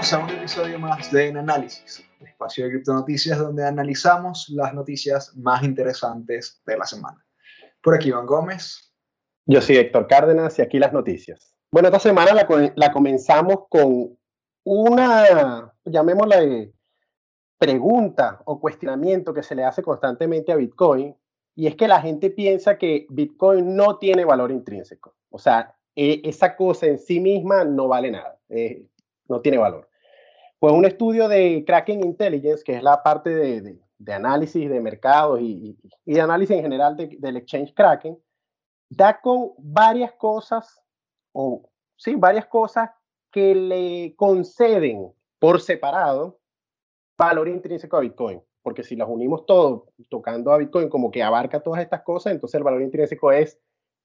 Bienvenidos a un episodio más de En Análisis, espacio de criptonoticias donde analizamos las noticias más interesantes de la semana. Por aquí Iván Gómez. Yo soy Héctor Cárdenas y aquí las noticias. Bueno, esta semana la, la comenzamos con una, llamémosla pregunta o cuestionamiento que se le hace constantemente a Bitcoin y es que la gente piensa que Bitcoin no tiene valor intrínseco. O sea, e, esa cosa en sí misma no vale nada. Eh, no tiene valor. Pues un estudio de Kraken Intelligence, que es la parte de, análisis de mercados y, análisis en general del exchange Kraken, da con varias cosas, o sí, varias cosas que le conceden por separado valor intrínseco a Bitcoin. Porque si las unimos todo tocando a Bitcoin como que abarca todas estas cosas, entonces el valor intrínseco es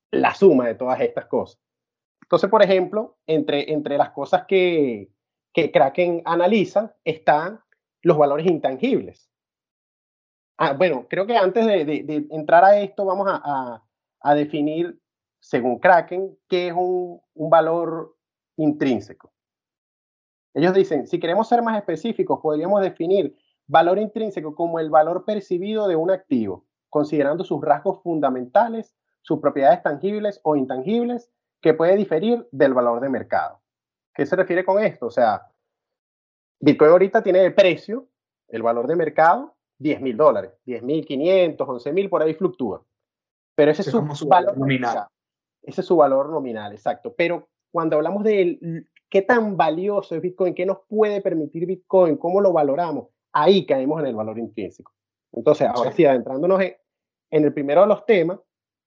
la suma de todas estas cosas. Entonces, por ejemplo, entre, entre las cosas que, que Kraken analiza están los valores intangibles. Ah, bueno, creo que antes de, entrar a esto vamos a, definir, según Kraken, qué es un, un valor intrínseco. Ellos dicen, si queremos ser más específicos, podríamos definir valor intrínseco como el valor percibido de un activo, considerando sus rasgos fundamentales, sus propiedades tangibles o intangibles, que puede diferir del valor de mercado. ¿Qué se refiere con esto? O sea, Bitcoin ahorita tiene de precio, el valor de mercado, 10 mil dólares, 10 mil 500, 11 mil, por ahí fluctúa. Pero ese es, su, valor nominal. Ese es su valor nominal, exacto. Pero cuando hablamos de qué tan valioso es Bitcoin, qué nos puede permitir Bitcoin, cómo lo valoramos, ahí caemos en el valor intrínseco. Entonces, ahora sí, adentrándonos en, en el primero de los temas,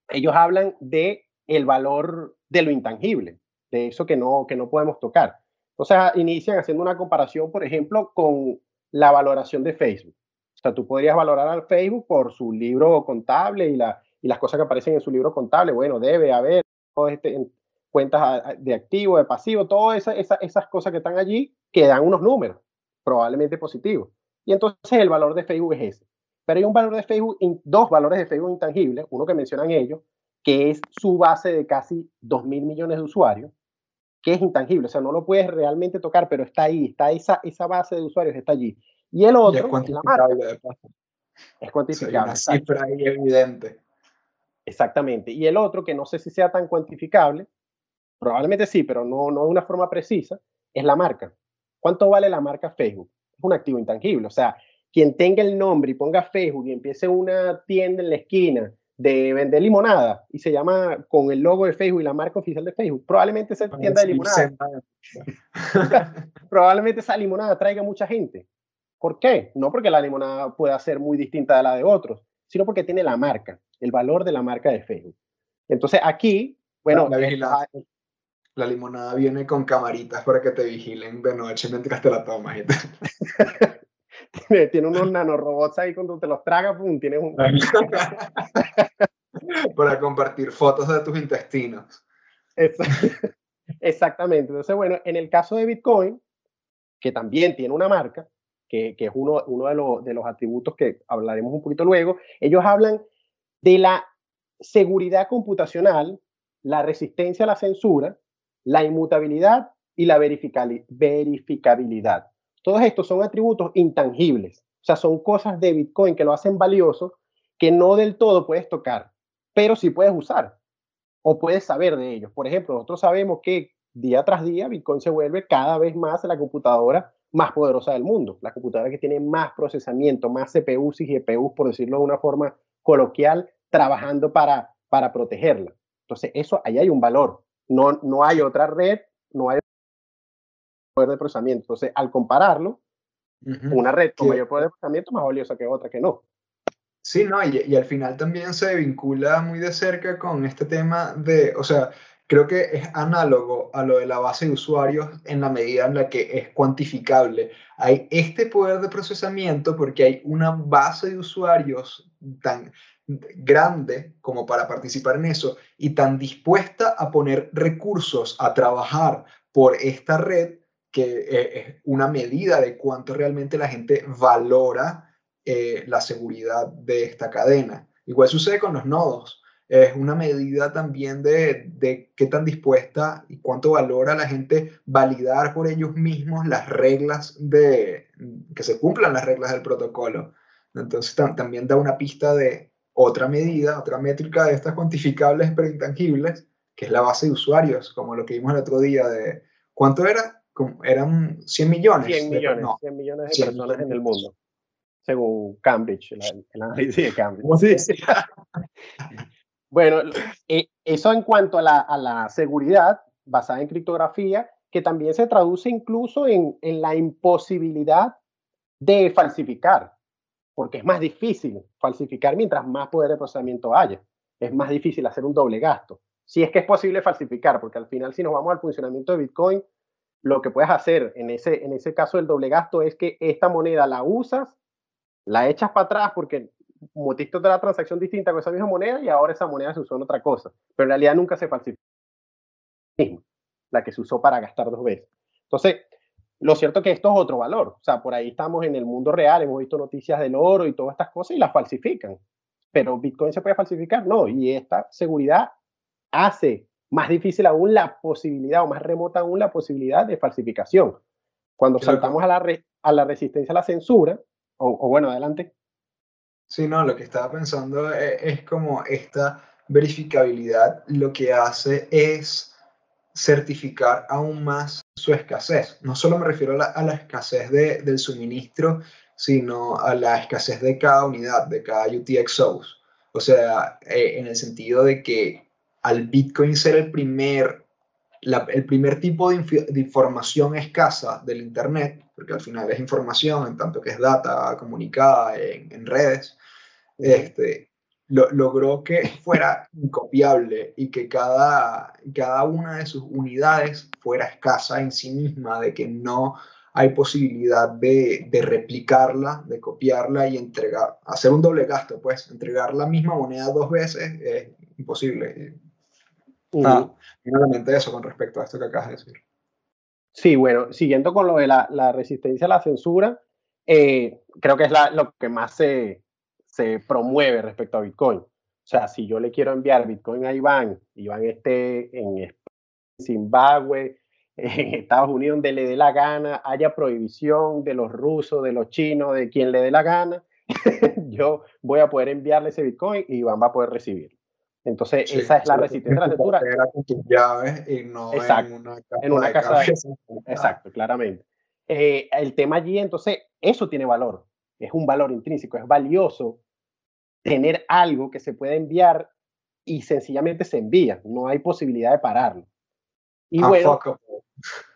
ellos hablan de el valor de lo intangible, de eso que no, que no podemos tocar. Entonces inician haciendo una comparación, por ejemplo, con la valoración de Facebook. O sea, tú podrías valorar al Facebook por su libro contable y, la, y las cosas que aparecen en su libro contable. Bueno, debe haber este, cuentas de activo, de pasivo, todas esas, esas cosas que están allí que dan unos números, probablemente positivos. Y entonces el valor de Facebook es ese. Pero hay un valor de Facebook, dos valores de Facebook intangibles, uno que mencionan ellos, que es su base de casi 2 mil millones de usuarios, que es intangible, o sea, no lo puedes realmente tocar, pero está ahí, está esa, esa base de usuarios, está allí. Y el otro, es cuantificable, de paso. Es cuantificable. Es una cifra ahí evidente. Exactamente. Y el otro, que no sé si sea tan cuantificable, probablemente sí, pero no, no de una forma precisa, es la marca. ¿Cuánto vale la marca Facebook? Es un activo intangible. O sea, quien tenga el nombre y ponga Facebook y empiece una tienda en la esquina de vender limonada y se llama con el logo de Facebook y la marca oficial de Facebook, probablemente esa tienda de limonada, probablemente esa limonada traiga mucha gente. ¿Por qué? No porque la limonada pueda ser muy distinta de la de otros, sino porque tiene la marca, el valor de la marca de Facebook. Entonces aquí, bueno... La, la limonada viene con camaritas para que te vigilen de noche mientras te la tomas. tiene, unos nanorobots ahí cuando te los tragas, pum, tienes un... Para compartir fotos de tus intestinos. Exactamente. Entonces, bueno, en el caso de Bitcoin, que también tiene una marca, que, que es uno, uno de, los, de los atributos que hablaremos un poquito luego, ellos hablan de la seguridad computacional, la resistencia a la censura, la inmutabilidad y la verificabilidad. Todos estos son atributos intangibles, o sea, son cosas de Bitcoin que lo hacen valioso, que no del todo puedes tocar, pero sí puedes usar o puedes saber de ellos. Por ejemplo, nosotros sabemos que día tras día Bitcoin se vuelve cada vez más la computadora más poderosa del mundo, la computadora que tiene más procesamiento, más CPUs y GPUs, por decirlo de una forma coloquial, trabajando para, para protegerla. Entonces, eso, ahí hay un valor. No, no hay otra red, no hay poder de procesamiento. Entonces, al compararlo, una red con mayor poder de procesamiento es más valiosa que otra que no. Sí, no, y, y, al final también se vincula muy de cerca con este tema de, o sea, creo que es análogo a lo de la base de usuarios en la medida en la que es cuantificable. Hay este poder de procesamiento porque hay una base de usuarios tan grande como para participar en eso y tan dispuesta a poner recursos a trabajar por esta red que eh, es una medida de cuánto realmente la gente valora eh, la seguridad de esta cadena. Igual sucede con los nodos. es una medida también de, de, qué tan dispuesta y cuánto valora la gente validar por ellos mismos las reglas de que se cumplan las reglas del protocolo. Entonces también da una pista de otra medida, otra métrica de estas cuantificables pero intangibles, que es la base de usuarios, como lo que vimos el otro día de ¿cuánto era? Eran 100 millones. 100 millones, 100 millones de personas en el mundo, según Cambridge, el, análisis de Cambridge. Sí. Bueno, eh, eso en cuanto a la, seguridad basada en criptografía, que también se traduce incluso en, la imposibilidad de falsificar, porque es más difícil falsificar mientras más poder de procesamiento haya. Es más difícil hacer un doble gasto. Si es que es posible falsificar, porque al final si nos vamos al funcionamiento de Bitcoin, lo que puedes hacer en ese, en ese caso del doble gasto es que esta moneda la usas, la echas para atrás porque metiste otra transacción distinta con esa misma moneda y ahora esa moneda se usó en otra cosa. Pero en realidad nunca se falsificó. La que se usó para gastar dos veces. Entonces, lo cierto es que esto es otro valor. O sea, por ahí estamos en el mundo real, hemos visto noticias del oro y todas estas cosas y las falsifican. Pero Bitcoin se puede falsificar, no. Y esta seguridad hace más difícil aún la posibilidad, o más remota aún la posibilidad de falsificación. Cuando saltamos a la, a la resistencia a la censura, o bueno, adelante. Sí, no, lo que estaba pensando e, es, como esta verificabilidad lo que hace es certificar aún más su escasez. No solo me refiero a la, escasez de, del suministro, sino a la escasez de cada unidad, de cada UTXO. O sea, eh, en el sentido de que al Bitcoin ser el primer, el primer tipo de, información escasa del Internet, porque al final es información en tanto que es data comunicada en, en redes, este, logró que fuera incopiable y que cada, cada una de sus unidades fuera escasa en sí misma, de que no hay posibilidad de, de, replicarla, de copiarla y entregar, hacer un doble gasto, pues entregar la misma moneda dos veces es imposible. Uh finalmente eso con respecto a esto que acabas de decir. Sí, bueno, siguiendo con lo de la, la resistencia a la censura, eh, creo que es la, lo que más se, se promueve respecto a Bitcoin. O sea, si yo le quiero enviar Bitcoin a Iván, Iván esté en Zimbabue, en Estados Unidos, donde le dé la gana, haya prohibición de los rusos, de los chinos, de quien le dé la gana, yo voy a poder enviarle ese Bitcoin y Iván va a poder recibirlo. Entonces, esa es la resistencia a la y no en una casa, Exacto, claramente. Eh, el tema allí, entonces, eso tiene valor. Es un valor intrínseco, es valioso tener algo que se puede enviar y sencillamente se envía, no hay posibilidad de pararlo. Y ah, bueno,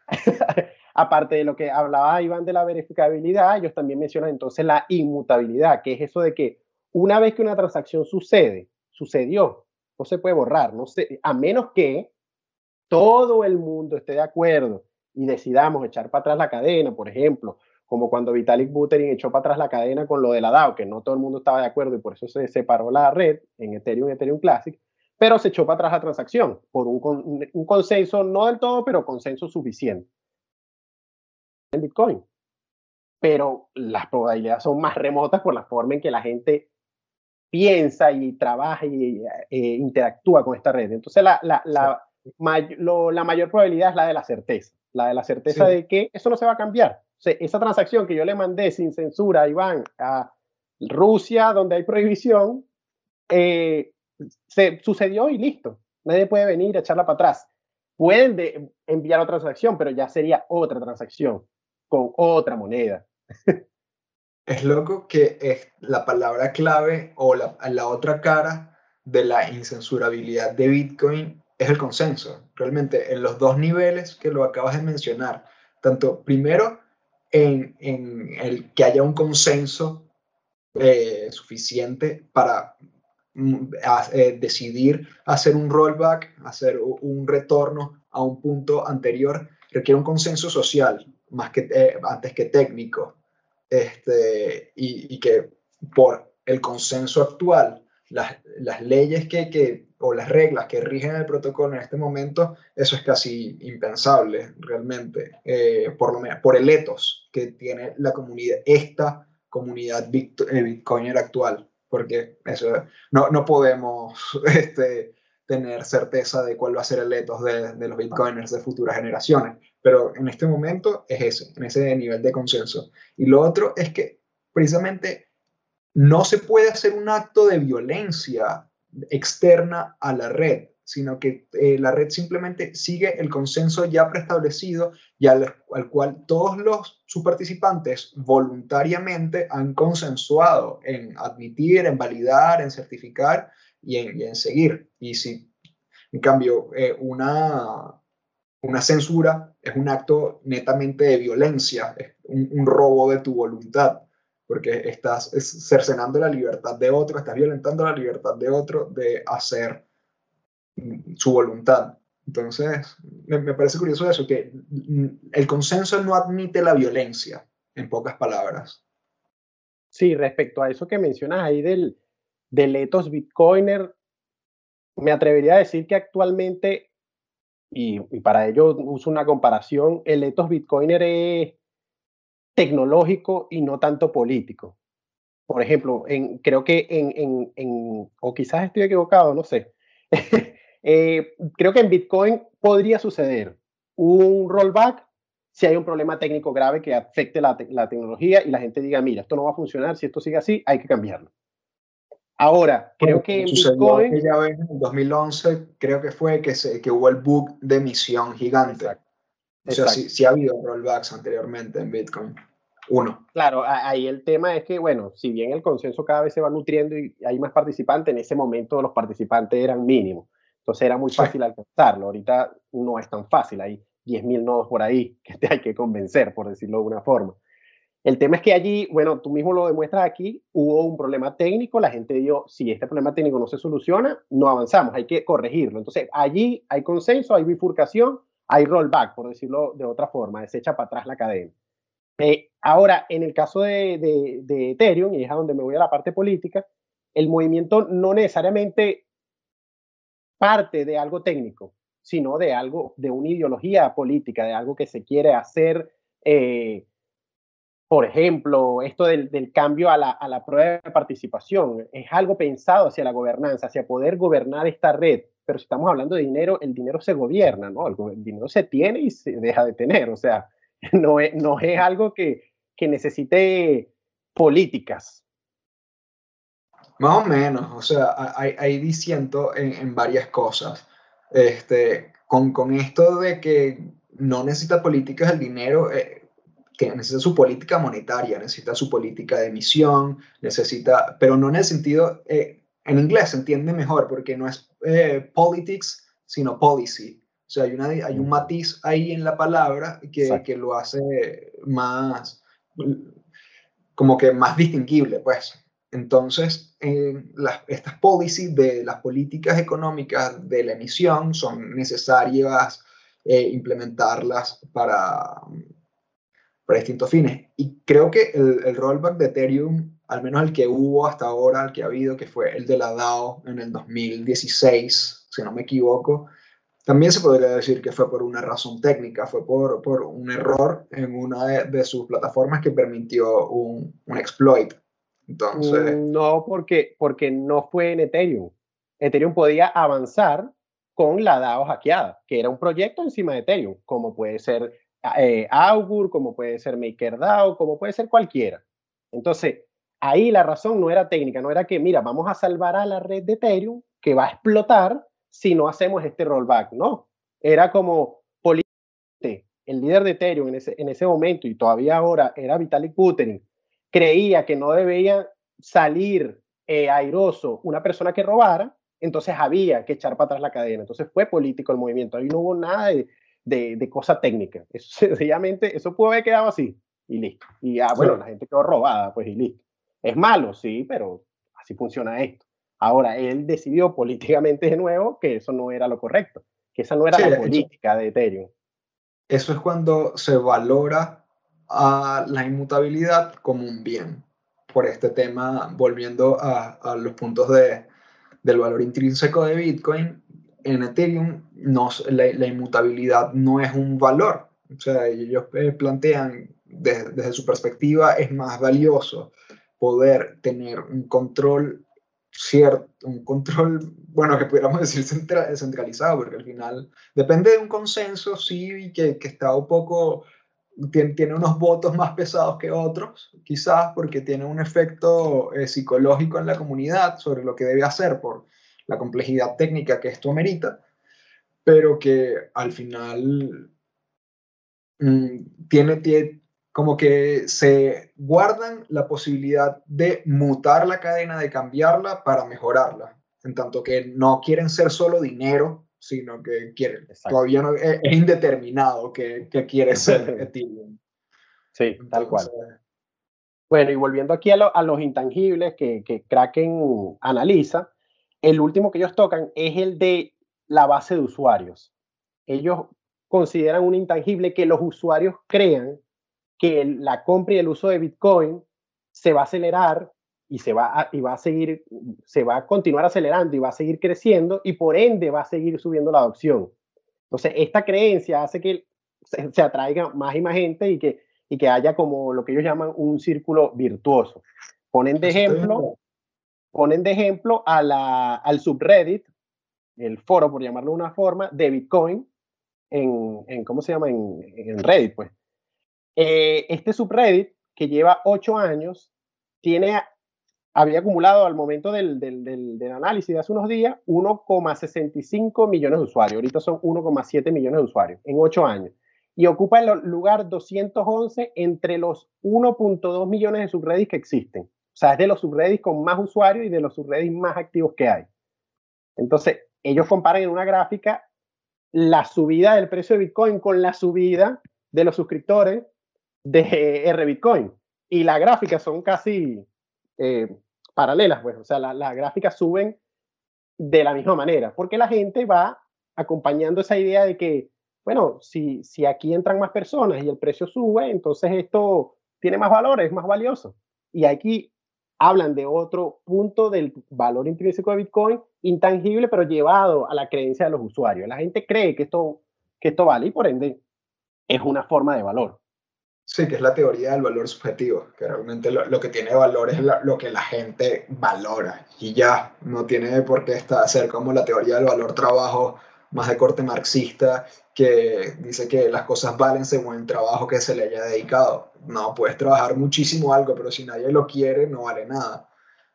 aparte de lo que hablaba Iván de la verificabilidad, ellos también mencionan entonces la inmutabilidad, que es eso de que una vez que una transacción sucede, sucedió, no se puede borrar, no se, a menos que todo el mundo esté de acuerdo y decidamos echar para atrás la cadena, por ejemplo, como cuando Vitalik Buterin echó para atrás la cadena con lo de la DAO, que no todo el mundo estaba de acuerdo y por eso se separó la red en Ethereum y Ethereum Classic, pero se echó para atrás la transacción por un, un consenso, no del todo, pero consenso suficiente en Bitcoin. Pero las probabilidades son más remotas por la forma en que la gente piensa y trabaja y eh, interactúa con esta red. Entonces, la, la, la, la, mayor probabilidad es la de la certeza, la de la certeza de que eso no se va a cambiar esa transacción que yo le mandé sin censura a Iván a Rusia, donde hay prohibición, eh, se sucedió y listo. Nadie puede venir a echarla para atrás. Pueden enviar otra transacción, pero ya sería otra transacción con otra moneda. Es loco que es la palabra clave o la, la otra cara de la incensurabilidad de Bitcoin es el consenso. Realmente en los dos niveles que lo acabas de mencionar, tanto primero en, el que haya un consenso eh, suficiente para mm, eh, decidir hacer un rollback, hacer un retorno a un punto anterior, requiere un consenso social más que eh, antes que técnico. Este, y, que por el consenso actual, las, las leyes que, que o las reglas que rigen el protocolo en este momento, eso es casi impensable realmente, eh, por, lo menos, por el ethos que tiene la comunidad, esta comunidad eh, bitcoiner actual. porque eso, no, no podemos este, tener certeza de cuál va a ser el ethos de, de, los bitcoiners de futuras generaciones, pero en este momento es ese, en ese nivel de consenso. Y lo otro es que precisamente no se puede hacer un acto de violencia externa a la red, sino que eh, la red simplemente sigue el consenso ya preestablecido y al, cual todos los sus participantes voluntariamente han consensuado en admitir, en validar, en certificar y en, seguir. Y si, en cambio, eh, una, una censura es un acto netamente de violencia, es un robo de tu voluntad porque estás cercenando la libertad de otro, estás violentando la libertad de otro de hacer su voluntad. Entonces, me, parece curioso eso, que el consenso no admite la violencia, en pocas palabras. Sí, respecto a eso que mencionas ahí del, del ethos bitcoiner, me atrevería a decir que actualmente, y, para ello uso una comparación, el ethos bitcoiner es tecnológico y no tanto político. Por ejemplo, en, creo que en, en, o quizás estoy equivocado, no sé. Eh, creo que en Bitcoin podría suceder un rollback si hay un problema técnico grave que afecte la, la, tecnología y la gente diga, mira, esto no va a funcionar, si esto sigue así, hay que cambiarlo. Ahora, creo que en Bitcoin... En 2011 creo que fue que, se, que hubo el bug de emisión gigante. O sea, sí, ha habido rollbacks anteriormente en Bitcoin. Uno. Claro, ahí el tema es que, bueno, si bien el consenso cada vez se va nutriendo y hay más participantes, en ese momento los participantes eran mínimos. Entonces era muy fácil alcanzarlo. Ahorita no es tan fácil. Hay 10.000 nodos por ahí que te hay que convencer, por decirlo de una forma. El tema es que allí, bueno, tú mismo lo demuestras aquí, hubo un problema técnico, la gente dijo, si este problema técnico no se soluciona, no avanzamos, hay que corregirlo. Entonces, allí hay consenso, hay bifurcación, hay rollback, por decirlo de otra forma, se echa para atrás la cadena. Eh, ahora, en el caso de, Ethereum, y es a donde me voy a la parte política, el movimiento no necesariamente parte de algo técnico, sino de algo, de una ideología política, de algo que se quiere hacer. Eh, por ejemplo, esto del, del cambio a la, a la, prueba de participación es algo pensado hacia la gobernanza, hacia poder gobernar esta red pero si estamos hablando de dinero, el dinero se gobierna, ¿no? El, dinero se tiene y se deja de tener, o sea, no es, no es algo que, que necesite políticas. Más o menos, o sea, hay, hay en, en, varias cosas. Este, con, con, esto de que no necesita políticas el dinero, eh, que necesita su política monetaria, necesita su política de emisión, necesita, pero no en el sentido, eh, en inglés se entiende mejor porque no es eh, politics, sino policy. O sea, hay, una, hay un matiz ahí en la palabra que, que lo hace más, como que más distinguible, pues. Entonces, las, estas policies de las políticas económicas de la emisión son necesarias eh, implementarlas para, para distintos fines. Y creo que el, el rollback de Ethereum al menos el que hubo hasta ahora, el que ha habido, que fue el de la DAO en el 2016, si no me equivoco, también se podría decir que fue por una razón técnica, fue por, por un error en una de, sus plataformas que permitió un, un, exploit. Entonces... Mm, no, porque, porque no fue en Ethereum. Ethereum podía avanzar con la DAO hackeada, que era un proyecto encima de Ethereum, como puede ser eh, Augur, como puede ser MakerDAO, como puede ser cualquiera. Entonces, ahí la razón no era técnica, no era que, mira, vamos a salvar a la red de Ethereum que va a explotar si no hacemos este rollback, no. Era como el líder de Ethereum en ese, en ese momento y todavía ahora era Vitalik Buterin, creía que no debía salir eh, airoso una persona que robara, entonces había que echar para atrás la cadena. Entonces fue político el movimiento, ahí no hubo nada de, de, de cosa técnica. Eso, sencillamente, eso pudo haber quedado así y listo. Y ah, bueno, la gente quedó robada, pues y listo. Es malo, sí, pero así funciona esto. Ahora, él decidió políticamente de nuevo que eso no era lo correcto, que esa no era la política de Ethereum. Eso es cuando se valora a la inmutabilidad como un bien. Por este tema, volviendo a, los puntos de, del valor intrínseco de Bitcoin, en Ethereum no, la, inmutabilidad no es un valor. O sea, ellos eh, plantean desde, desde su perspectiva es más valioso poder tener un control cierto, un control, bueno, que pudiéramos decir centralizado, porque al final depende de un consenso, sí, que, que está un poco, tiene, tiene, unos votos más pesados que otros, quizás porque tiene un efecto eh, psicológico en la comunidad sobre lo que debe hacer por la complejidad técnica que esto amerita, pero que al final mmm, tiene, tiene, como que se guardan la posibilidad de mutar la cadena, de cambiarla para mejorarla, en tanto que no quieren ser solo dinero, sino que quieren, todavía no, es, indeterminado que, que, quiere ser Ethereum. Sí, tal cual. Bueno, y volviendo aquí a, a los intangibles que, que Kraken analiza, el último que ellos tocan es el de la base de usuarios. Ellos consideran un intangible que los usuarios crean que la compra y el uso de Bitcoin se va a acelerar y se va a, y va a seguir, se va a continuar acelerando y va a seguir creciendo y por ende va a seguir subiendo la adopción. Entonces, esta creencia hace que se, atraiga más y más gente y que, y que haya como lo que ellos llaman un círculo virtuoso. Ponen de ejemplo, ponen de ejemplo al subreddit, el foro, por llamarlo de una forma, de Bitcoin en, en ¿cómo se llama? En, Reddit, pues eh, este subreddit, que lleva ocho años, tiene, había acumulado al momento del, del, del, análisis de hace unos días 1,65 millones de usuarios. Ahorita son 1,7 millones de usuarios en ocho años. Y ocupa el lugar 211 entre los 1.2 millones de subreddits que existen. O sea, es de los subreddits con más usuarios y de los subreddits más activos que hay. Entonces, ellos comparan en una gráfica la subida del precio de Bitcoin con la subida de los suscriptores de R Bitcoin. Y las gráficas son casi eh, paralelas, pues, o sea, las gráficas suben de la misma manera, porque la gente va acompañando esa idea de que, bueno, si, si aquí entran más personas y el precio sube, entonces esto tiene más valor, es más valioso. Y aquí hablan de otro punto del valor intrínseco de Bitcoin, intangible, pero llevado a la creencia de los usuarios. La gente cree que esto, que esto vale y por ende es una forma de valor. Sí, que es la teoría del valor subjetivo, que realmente lo, que tiene valor es lo que la gente valora y ya, no tiene por qué estar, ser como la teoría del valor trabajo más de corte marxista, que dice que las cosas valen según el trabajo que se le haya dedicado. No, puedes trabajar muchísimo algo, pero si nadie lo quiere, no vale nada.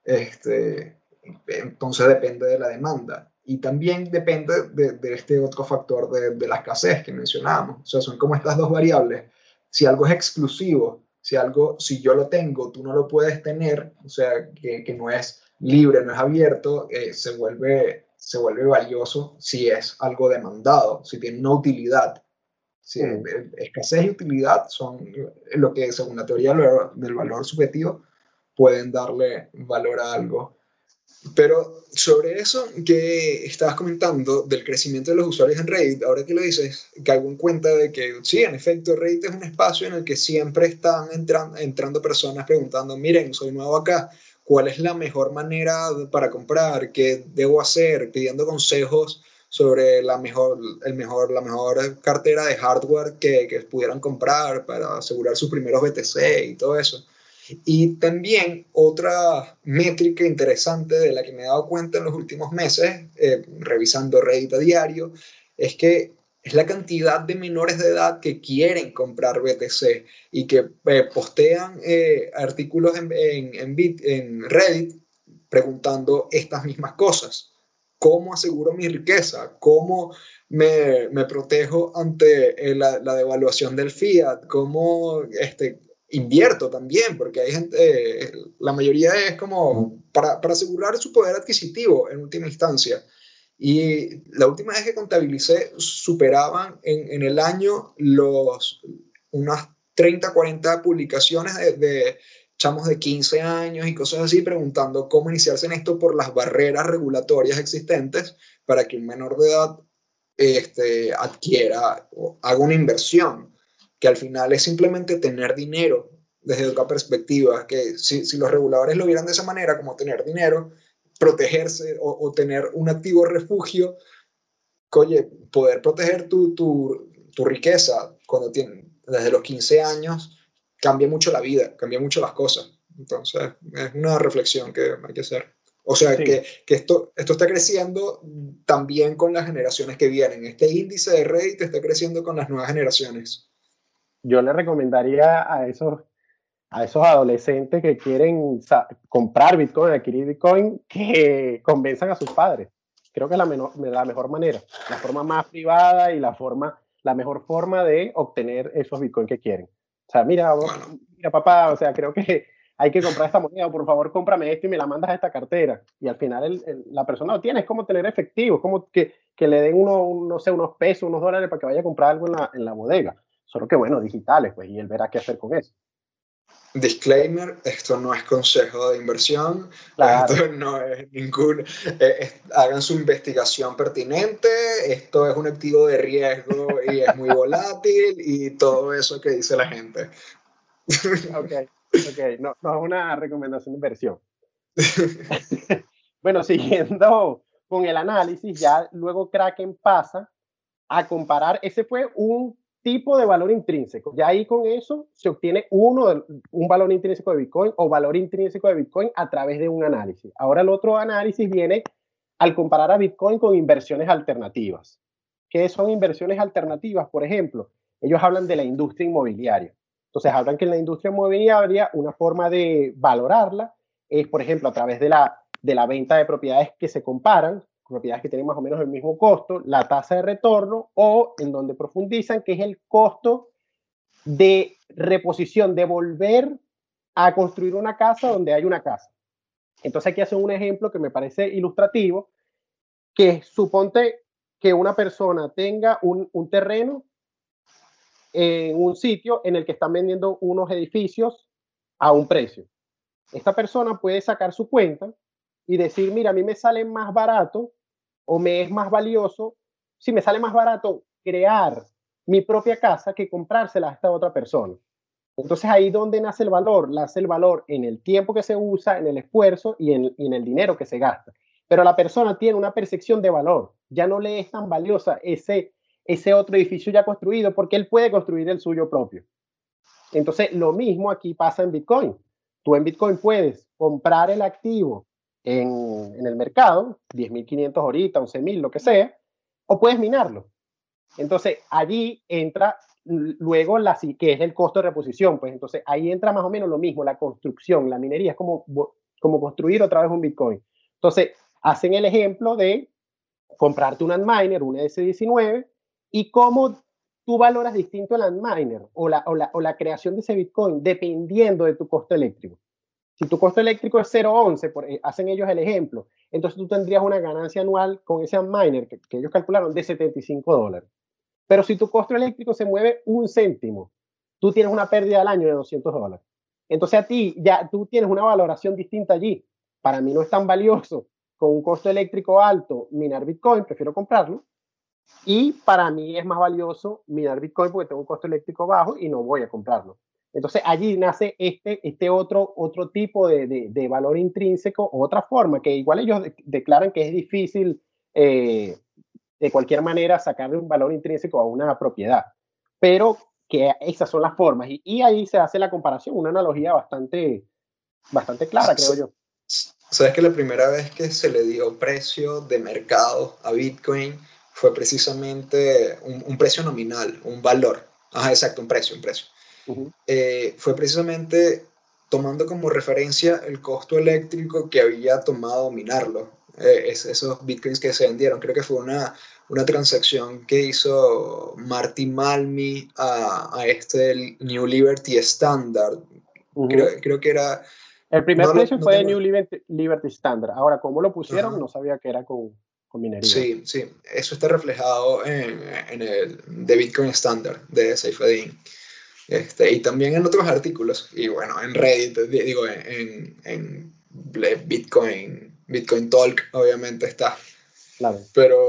Este, entonces depende de la demanda. Y también depende de, este otro factor de, de la escasez que mencionábamos. O sea, son como estas dos variables si algo es exclusivo, si algo, si yo lo tengo, tú no lo puedes tener, o sea, que, que no es libre, no es abierto, eh, se, vuelve, se vuelve valioso si es algo demandado, si tiene una utilidad. Si, mm. Escasez y utilidad son lo que, según la teoría del valor subjetivo, pueden darle valor a algo. Pero sobre eso que estabas comentando del crecimiento de los usuarios en Reddit, ahora que lo dices, caigo en cuenta de que sí, en efecto, Reddit es un espacio en el que siempre están entrando, entrando personas preguntando, miren, soy nuevo acá, ¿cuál es la mejor manera para comprar? ¿Qué debo hacer? Pidiendo consejos sobre la mejor, el mejor, la mejor cartera de hardware que, que pudieran comprar para asegurar sus primeros BTC y todo eso. Y también otra métrica interesante de la que me he dado cuenta en los últimos meses, eh, revisando Reddit a diario, es que es la cantidad de menores de edad que quieren comprar BTC y que eh, postean eh, artículos en, en, en, Reddit preguntando estas mismas cosas. ¿Cómo aseguro mi riqueza? ¿Cómo me, me protejo ante la, la, devaluación del fiat? ¿Cómo este, invierto también, porque hay gente, la mayoría es como para, para, asegurar su poder adquisitivo en última instancia. Y la última vez que contabilicé, superaban en, en el año los, unas 30, 40 publicaciones de, chamos de 15 años y cosas así, preguntando cómo iniciarse en esto por las barreras regulatorias existentes para que un menor de edad este, adquiera o haga una inversión que al final es simplemente tener dinero desde otra perspectiva, que si, si los reguladores lo vieran de esa manera, como tener dinero, protegerse o, tener un activo refugio, oye, poder proteger tu, tu, tu riqueza cuando tiene, desde los 15 años, cambia mucho la vida, cambia mucho las cosas. Entonces, es una reflexión que hay que hacer. O sea, que, que, esto, esto está creciendo también con las generaciones que vienen. Este índice de Reddit está creciendo con las nuevas generaciones. Yo le recomendaría a esos, a esos adolescentes que quieren comprar Bitcoin, adquirir Bitcoin, que convenzan a sus padres. Creo que es la, la mejor manera, la forma más privada y la, forma, la mejor forma de obtener esos Bitcoin que quieren. O sea, mira, mira papá, o sea, creo que hay que comprar esta moneda, por favor, cómprame esto y me la mandas a esta cartera. Y al final la persona lo tiene, es como tener efectivo, es como que, que le den uno, no sé, unos pesos, unos dólares para que vaya a comprar algo en la, en la bodega. Solo que, bueno, digitales, pues, y él verá qué hacer con eso. Disclaimer, esto no es consejo de inversión, esto no es ningún, eh, hagan su investigación pertinente, esto es un activo de riesgo y es muy volátil y todo eso que dice la gente. Ok. Ok, no, no es una recomendación de inversión. bueno, siguiendo con el análisis, ya luego Kraken pasa a comparar, ese fue un tipo de valor intrínseco. Ya ahí con eso se obtiene uno, un valor intrínseco de Bitcoin o valor intrínseco de Bitcoin a través de un análisis. Ahora el otro análisis viene al comparar a Bitcoin con inversiones alternativas. ¿Qué son inversiones alternativas? Por ejemplo, ellos hablan de la industria inmobiliaria. Entonces, hablan que en la industria inmobiliaria una forma de valorarla es, por ejemplo, a través de la, de la venta de propiedades que se comparan, propiedades que tienen más o menos el mismo costo, la tasa de retorno o en donde profundizan, que es el costo de reposición, de volver a construir una casa donde hay una casa. Entonces aquí hacen un ejemplo que me parece ilustrativo, que suponte que una persona tenga un, un terreno en un sitio en el que están vendiendo unos edificios a un precio. Esta persona puede sacar su cuenta y decir, mira, a mí me sale más barato o me es más valioso, si me sale más barato crear mi propia casa que comprársela a esta otra persona. Entonces ahí donde nace el valor, nace el valor en el tiempo que se usa, en el esfuerzo y en, en el dinero que se gasta. Pero la persona tiene una percepción de valor, ya no le es tan valiosa ese ese otro edificio ya construido porque él puede construir el suyo propio. Entonces, lo mismo aquí pasa en Bitcoin. Tú en Bitcoin puedes comprar el activo en, en el mercado, 10.500 ahorita, 11.000, lo que sea, o puedes minarlo. Entonces, allí entra luego la que es el costo de reposición, pues entonces ahí entra más o menos lo mismo, la construcción, la minería, es como, como construir otra vez un Bitcoin. Entonces, hacen el ejemplo de comprarte un Antminer, un S19, y cómo tú valoras distinto el Antminer o la, o, la, o la creación de ese Bitcoin dependiendo de tu costo eléctrico. Si tu costo eléctrico es 0.11, por, eh, hacen ellos el ejemplo, entonces tú tendrías una ganancia anual con ese que, que ellos calcularon de 75 dólares. Pero si tu costo eléctrico se mueve un céntimo, tú tienes una pérdida al año de 200 dólares. Entonces a ti ya tú tienes una valoración distinta allí. Para mí no es tan valioso con un costo eléctrico alto minar Bitcoin, prefiero comprarlo, y para mí es más valioso minar Bitcoin porque tengo un costo eléctrico bajo y no voy a comprarlo. Entonces allí nace este, este otro, otro tipo de, de, valor intrínseco, otra forma, que igual ellos declaran que es difícil eh, de cualquier manera sacarle un valor intrínseco a una propiedad, pero que esas son las formas. Y, y ahí se hace la comparación, una analogía bastante, bastante clara, creo yo. Sabes que la primera vez que se le dio precio de mercado a Bitcoin, fue precisamente un, precio nominal, un valor. Ajá, exacto, un precio, un precio. Eh, fue precisamente tomando como referencia el costo eléctrico que había tomado minarlo. Eh, esos bitcoins que se vendieron. Creo que fue una, una transacción que hizo Marty Malmi a, a este New Liberty Standard. creo, creo, que era... El primer precio fue de New Liberty, Standard. Ahora, ¿cómo lo pusieron? No sabía que era con, Sí, sí, eso está reflejado en, en el de Bitcoin Standard de Saifedean. Este, y también en otros artículos, y bueno, en Reddit, digo, en, en Bitcoin, Bitcoin Talk, obviamente está. Claro. Pero,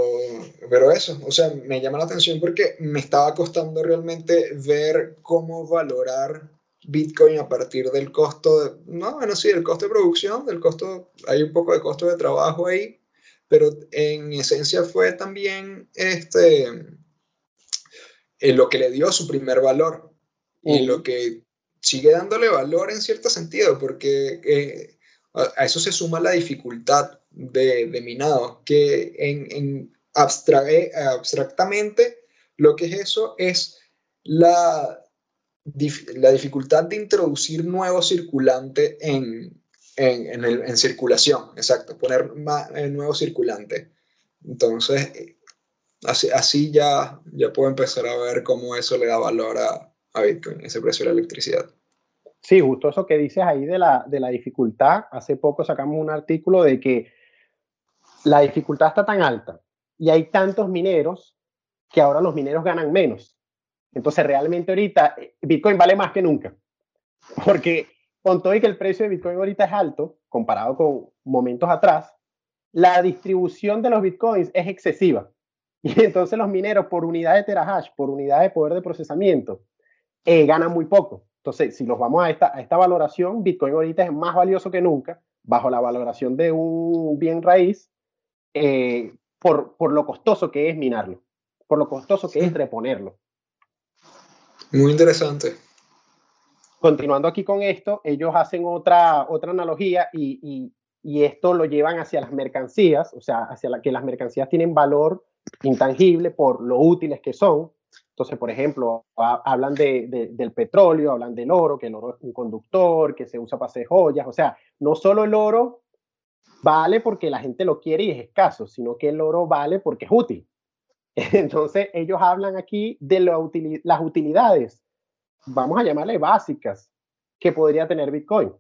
pero eso, o sea, me llama la atención porque me estaba costando realmente ver cómo valorar Bitcoin a partir del costo, de, no, bueno, sí, el costo de producción, del costo, hay un poco de costo de trabajo ahí, pero en esencia fue también este, en lo que le dio su primer valor y lo que sigue dándole valor en cierto sentido, porque eh, a eso se suma la dificultad de, de minado, que en, en eh, abstractamente lo que es eso es la, la dificultad de introducir nuevo circulante en, en, en, circulación, exacto, poner más, nuevo circulante. Entonces, así, así ya, ya puedo empezar a ver cómo eso le da valor a, a Bitcoin, ese precio de la electricidad. Sí, justo eso que dices ahí de la, de la dificultad. Hace poco sacamos un artículo de que la dificultad está tan alta y hay tantos mineros que ahora los mineros ganan menos. Entonces, realmente ahorita eh, Bitcoin vale más que nunca. Porque con todo y que el precio de Bitcoin ahorita es alto, comparado con momentos atrás, la distribución de los Bitcoins es excesiva. Y entonces los mineros por unidad de terahash, por unidad de poder de procesamiento, eh, ganan muy poco. Entonces, si los vamos a esta, a esta valoración, Bitcoin ahorita es más valioso que nunca, bajo la valoración de un bien raíz, eh, por, por lo costoso que es minarlo, por lo costoso que es reponerlo. Muy interesante. Continuando aquí con esto, ellos hacen otra, otra analogía y, y, y esto lo llevan hacia las mercancías, o sea, hacia la que las mercancías tienen valor intangible por lo útiles que son. Entonces, por ejemplo, hablan de, del petróleo, hablan del oro, que el oro es un conductor, que se usa para hacer joyas. O sea, no solo el oro vale porque la gente lo quiere y es escaso, sino que el oro vale porque es útil. Entonces, ellos hablan aquí de las utilidades, vamos a llamarle básicas, que podría tener Bitcoin.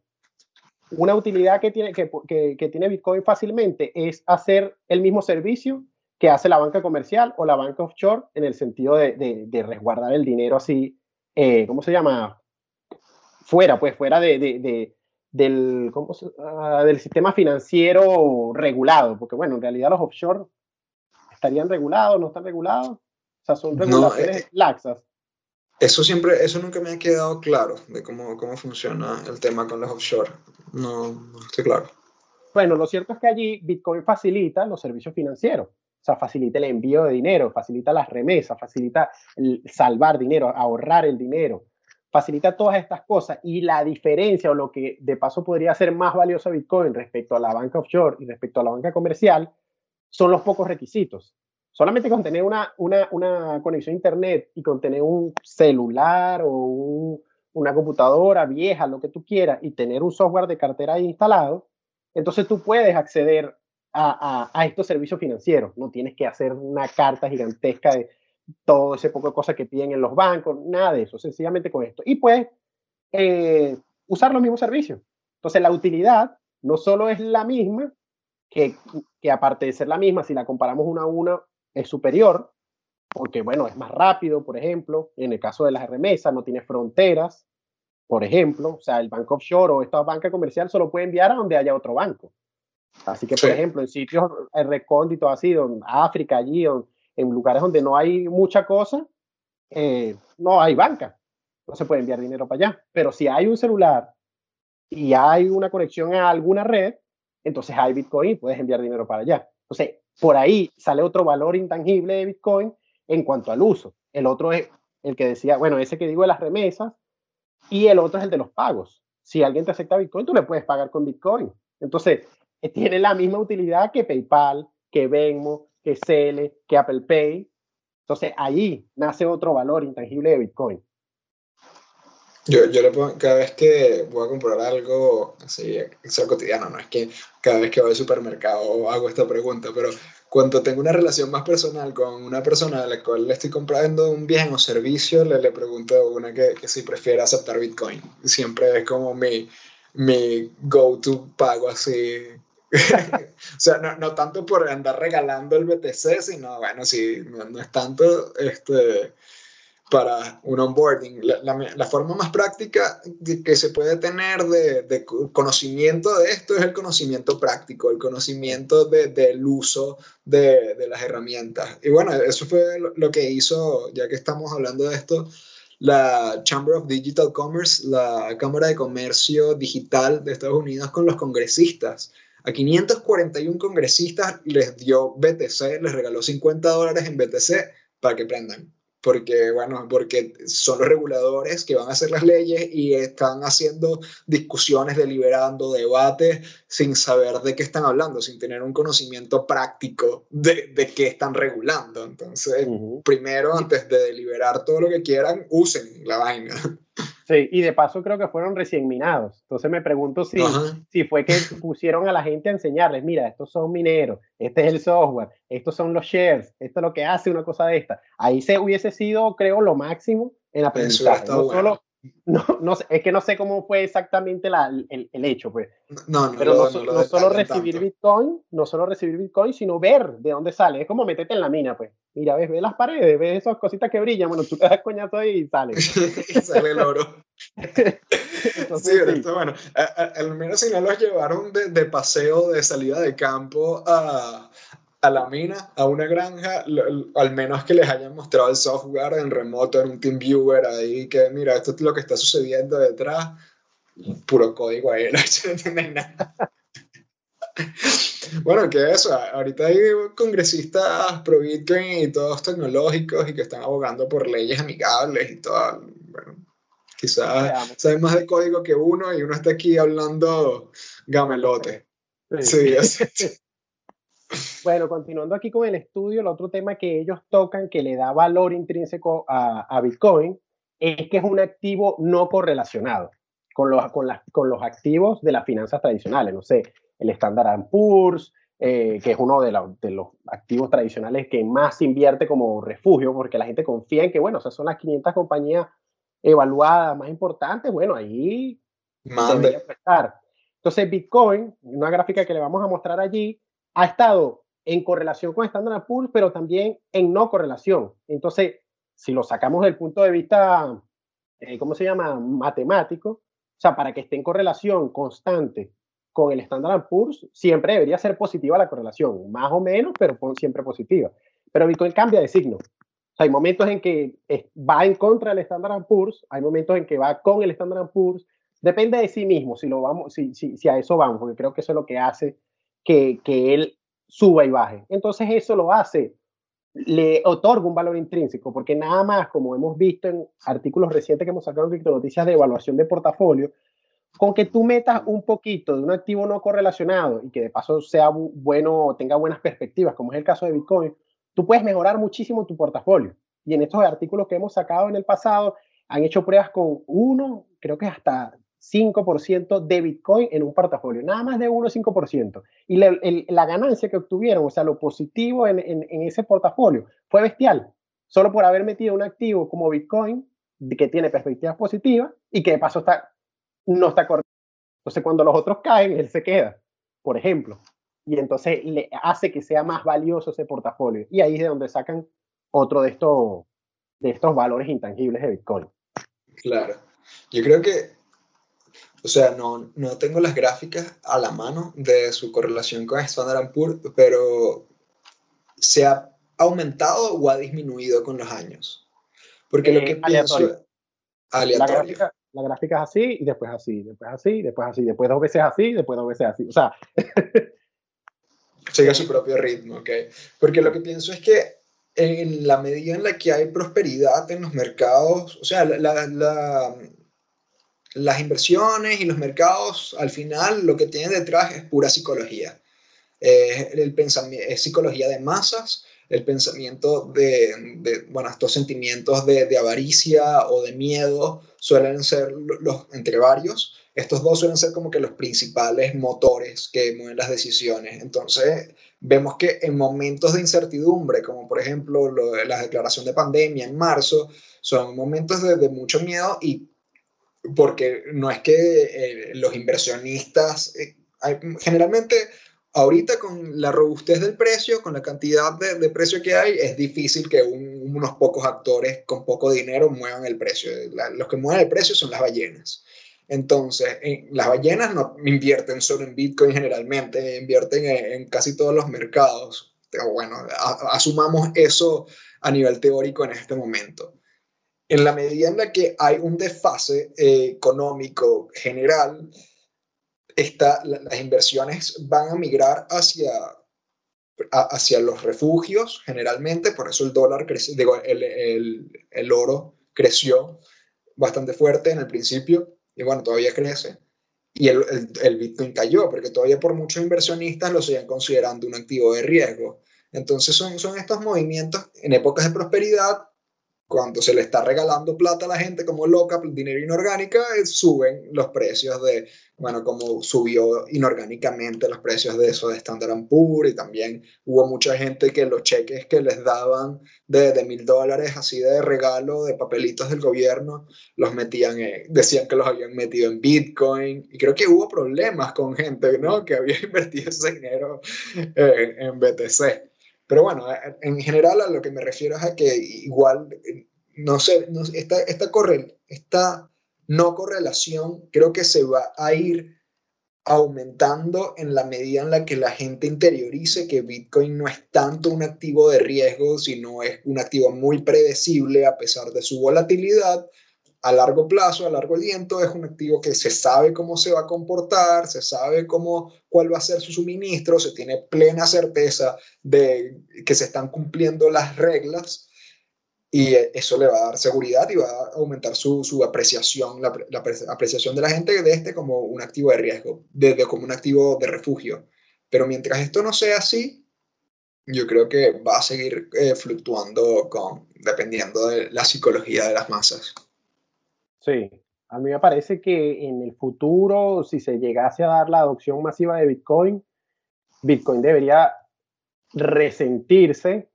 Una utilidad que tiene, que, que tiene Bitcoin fácilmente es hacer el mismo servicio que hace la banca comercial o la banca offshore en el sentido de, de, resguardar el dinero así, eh, ¿cómo se llama? Fuera, pues fuera de, del, ¿cómo ah, del sistema financiero regulado, porque bueno, en realidad los offshore estarían regulados, no están regulados, o sea, son regulaciones eh, laxas. Eso siempre, eso nunca me ha quedado claro de cómo, cómo funciona el tema con los offshore. No, no estoy claro. Bueno, lo cierto es que allí Bitcoin facilita los servicios financieros. Sea, facilita el envío de dinero, facilita las remesas, facilita salvar dinero, ahorrar el dinero, facilita todas estas cosas. Y la diferencia o lo que de paso podría ser más valioso Bitcoin respecto a la banca offshore y respecto a la banca comercial son los pocos requisitos. Solamente con tener una, una, conexión a Internet y con tener un celular o una computadora vieja, lo que tú quieras, y tener un software de cartera instalado, entonces tú puedes acceder a, estos servicios financieros. No tienes que hacer una carta gigantesca de todo ese poco de cosas que piden en los bancos, nada de eso, sencillamente con esto. Y puedes eh, usar los mismos servicios. Entonces, la utilidad no solo es la misma, que, que aparte de ser la misma, si la comparamos una a una, es superior, porque, bueno, es más rápido, por ejemplo, en el caso de las remesas, no tiene fronteras, por ejemplo, o sea, el banco offshore o esta banca comercial solo puede enviar a donde haya otro banco. Así que, por ejemplo, en sitios recónditos así, en África, allí, en lugares donde no hay mucha cosa, eh, no hay banca, no se puede enviar dinero para allá. Pero si hay un celular y hay una conexión a alguna red, entonces hay Bitcoin y puedes enviar dinero para allá. Entonces, por ahí sale otro valor intangible de Bitcoin en cuanto al uso. El otro es el que decía, bueno, ese que digo de las remesas, y el otro es el de los pagos. Si alguien te acepta Bitcoin, tú le puedes pagar con Bitcoin. Entonces, tiene la misma utilidad que PayPal, que Venmo, que Cele, que Apple Pay. Entonces ahí nace otro valor intangible de Bitcoin. Yo, yo le pongo, cada vez que voy a comprar algo, así, es cotidiano, no es que cada vez que voy al supermercado hago esta pregunta, pero cuando tengo una relación más personal con una persona a la cual le estoy comprando un bien o servicio, le, le pregunto a una que, que si prefiere aceptar Bitcoin. Siempre es como mi, mi go-to pago así o sea, no, no, tanto por andar regalando el BTC, sino, bueno, si no, es tanto este, para un onboarding. La, forma más práctica que, se puede tener de, de, conocimiento de esto es el conocimiento práctico, el conocimiento de, del uso de, de, las herramientas. Y bueno, eso fue lo que hizo, ya que estamos hablando de esto, la Chamber of Digital Commerce, la Cámara de Comercio Digital de Estados Unidos con los congresistas a 541 congresistas les dio BTC, les regaló 50 dólares en BTC para que prendan. porque, bueno, porque son los reguladores que van a hacer las leyes y están haciendo discusiones, deliberando, debates, sin saber de qué están hablando, sin tener un conocimiento práctico de, de qué están regulando. Entonces, primero, antes de deliberar todo lo que quieran, usen la vaina. Sí, y de paso creo que fueron recién minados. Entonces me pregunto si, si fue que pusieron a la gente a enseñarles, mira, estos son mineros, este es el software, estos son los shares, esto es lo que hace una cosa de esta. Ahí se hubiese sido, creo, lo máximo en aprendizaje. No solo, no, no, es que no sé cómo fue exactamente la, el, el, hecho, pues. No, no, Pero no, no, solo recibir Bitcoin, no solo recibir Bitcoin, sino ver de dónde sale. Es como meterte en la mina, pues. Mira, ves, ves las paredes, ves esas cositas que brillan. Bueno, tú te das coñazo y sale. y sale el oro. sí, pero bueno. al menos si no los llevaron de, de paseo de salida de campo a a la mina, a una granja, al menos que les hayan mostrado el software en remoto, en un team viewer ahí, que mira, esto es lo que está sucediendo detrás, puro código ahí, no entienden nada. Bueno, que eso, ahorita hay congresistas pro Bitcoin y todos tecnológicos y que están abogando por leyes amigables y todo. Bueno, quizás saben más de código que uno y uno está aquí hablando gamelote. Sí, sí bueno, continuando aquí con el estudio, el otro tema que ellos tocan que le da valor intrínseco a, Bitcoin es que es un activo no correlacionado con los, con, con los activos de las finanzas tradicionales. No sé, el Standard Poor's, eh, que es uno de, de, los activos tradicionales que más invierte como refugio, porque la gente confía en que, bueno, esas son las 500 compañías evaluadas más importantes, bueno, ahí prestar. Entonces, Bitcoin, una gráfica que le vamos a mostrar allí, ha estado en correlación con Standard Poor's, pero también en no correlación. Entonces, si lo sacamos del punto de vista, eh, ¿cómo se llama? Matemático, o sea, para que esté en correlación constante con el Standard Poor's, siempre debería ser positiva la correlación, más o menos, pero siempre positiva. Pero Bitcoin cambia de signo. hay momentos en que va en contra del Standard Poor's, hay momentos en que va con el Standard Poor's. Depende de sí mismo si, lo vamos, si, si, si a eso vamos, porque creo que eso es lo que hace que, que él suba y baje. Entonces eso lo hace, le otorga un valor intrínseco, porque nada más, como hemos visto en artículos recientes que hemos sacado en Noticias de evaluación de portafolio, con que tú metas un poquito de un activo no correlacionado y que de paso sea bueno o tenga buenas perspectivas, como es el caso de Bitcoin, tú puedes mejorar muchísimo tu portafolio. Y en estos artículos que hemos sacado en el pasado, han hecho pruebas con uno, creo que hasta 5% de Bitcoin en un portafolio, nada más de 1 o 5%. Y la, ganancia que obtuvieron, o sea, lo positivo en, ese portafolio, fue bestial, solo por haber metido un activo como Bitcoin, que tiene perspectivas positivas y que de paso está, no está correcto. Entonces, cuando los otros caen, él se queda, por ejemplo. Y entonces le hace que sea más valioso ese portafolio. Y ahí es de donde sacan otro de estos, de estos valores intangibles de Bitcoin. Claro. Yo creo que o sea, no, no tengo las gráficas a la mano de su correlación con Standard Poor's, pero se ha aumentado o ha disminuido con los años. Porque lo que eh, pienso... Aleatorio. La gráfica, es así, y después así, después así, después así, después dos veces así, después dos veces así. O sea... Sigue su propio ritmo, ¿ok? Porque lo que pienso es que en la medida en la que hay prosperidad en los mercados, o sea, la, la las inversiones y los mercados, al final, lo que tienen detrás es pura psicología. el pensamiento, es psicología de masas, el pensamiento de, bueno, estos sentimientos de, avaricia o de miedo suelen ser los, entre varios, estos dos suelen ser como que los principales motores que mueven las decisiones. Entonces, vemos que en momentos de incertidumbre, como por ejemplo la declaración de pandemia en marzo, son momentos de, de mucho miedo y porque no es que eh, los inversionistas, eh, generalmente ahorita con la robustez del precio, con la cantidad de, precio que hay, es difícil que unos pocos actores con poco dinero muevan el precio. los que mueven el precio son las ballenas. Entonces, las ballenas no invierten solo en Bitcoin generalmente, invierten en, casi todos los mercados. Bueno, asumamos eso a nivel teórico en este momento en la medida en la que hay un desfase eh, económico general, está, las inversiones van a migrar hacia, hacia los refugios generalmente, por eso el dólar creció, digo, el, el, el oro creció bastante fuerte en el principio y bueno, todavía crece. Y el, el, Bitcoin cayó porque todavía por muchos inversionistas lo siguen considerando un activo de riesgo. Entonces son, son estos movimientos en épocas de prosperidad cuando se le está regalando plata a la gente como loca, dinero inorgánica, eh, suben los precios de, bueno, como subió inorgánicamente los precios de eso de Standard Poor's y también hubo mucha gente que los cheques que les daban de mil dólares así de regalo, de papelitos del gobierno, los metían, decían que los habían metido en Bitcoin y creo que hubo problemas con gente, ¿no? Que había invertido ese dinero eh, en BTC. Pero bueno, en general a lo que me refiero es a que igual, no sé, esta, esta, corre, esta no correlación creo que se va a ir aumentando en la medida en la que la gente interiorice que Bitcoin no es tanto un activo de riesgo, sino es un activo muy predecible a pesar de su volatilidad a largo plazo, a largo aliento, es un activo que se sabe cómo se va a comportar, se sabe cómo, cuál va a ser su suministro, se tiene plena certeza de que se están cumpliendo las reglas y eso le va a dar seguridad y va a aumentar su, su apreciación, la, apreciación de la gente de este como un activo de riesgo, de, como un activo de refugio. Pero mientras esto no sea así, yo creo que va a seguir eh, fluctuando con, dependiendo de la psicología de las masas. Sí, a mí me parece que en el futuro, si se llegase a dar la adopción masiva de Bitcoin, Bitcoin debería resentirse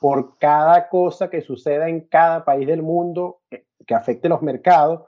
por cada cosa que suceda en cada país del mundo eh, que afecte los mercados,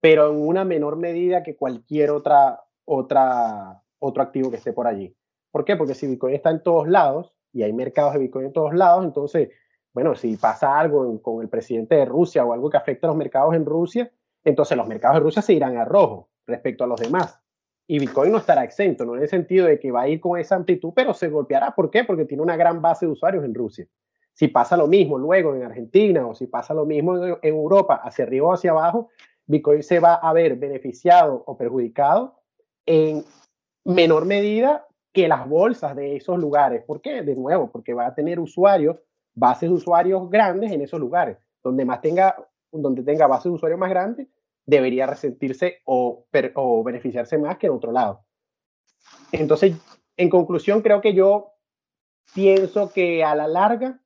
pero en una menor medida que cualquier otra, otra, otro activo que esté por allí. ¿Por qué? Porque si Bitcoin está en todos lados y hay mercados de Bitcoin en todos lados, entonces, bueno, si pasa algo con el presidente de Rusia o algo que afecte a los mercados en Rusia, entonces los mercados de Rusia se irán a rojo respecto a los demás. Y Bitcoin no estará exento, no en el sentido de que va a ir con esa amplitud, pero se golpeará. ¿Por qué? Porque tiene una gran base de usuarios en Rusia. Si pasa lo mismo luego en Argentina o si pasa lo mismo en Europa, hacia arriba o hacia abajo, Bitcoin se va a ver beneficiado o perjudicado en menor medida que las bolsas de esos lugares. ¿Por qué? De nuevo, porque va a tener usuarios, bases de usuarios grandes en esos lugares. Donde más tenga donde tenga base de usuario más grande, debería resentirse o, o beneficiarse más que en otro lado. Entonces, en conclusión, creo que yo pienso que a la larga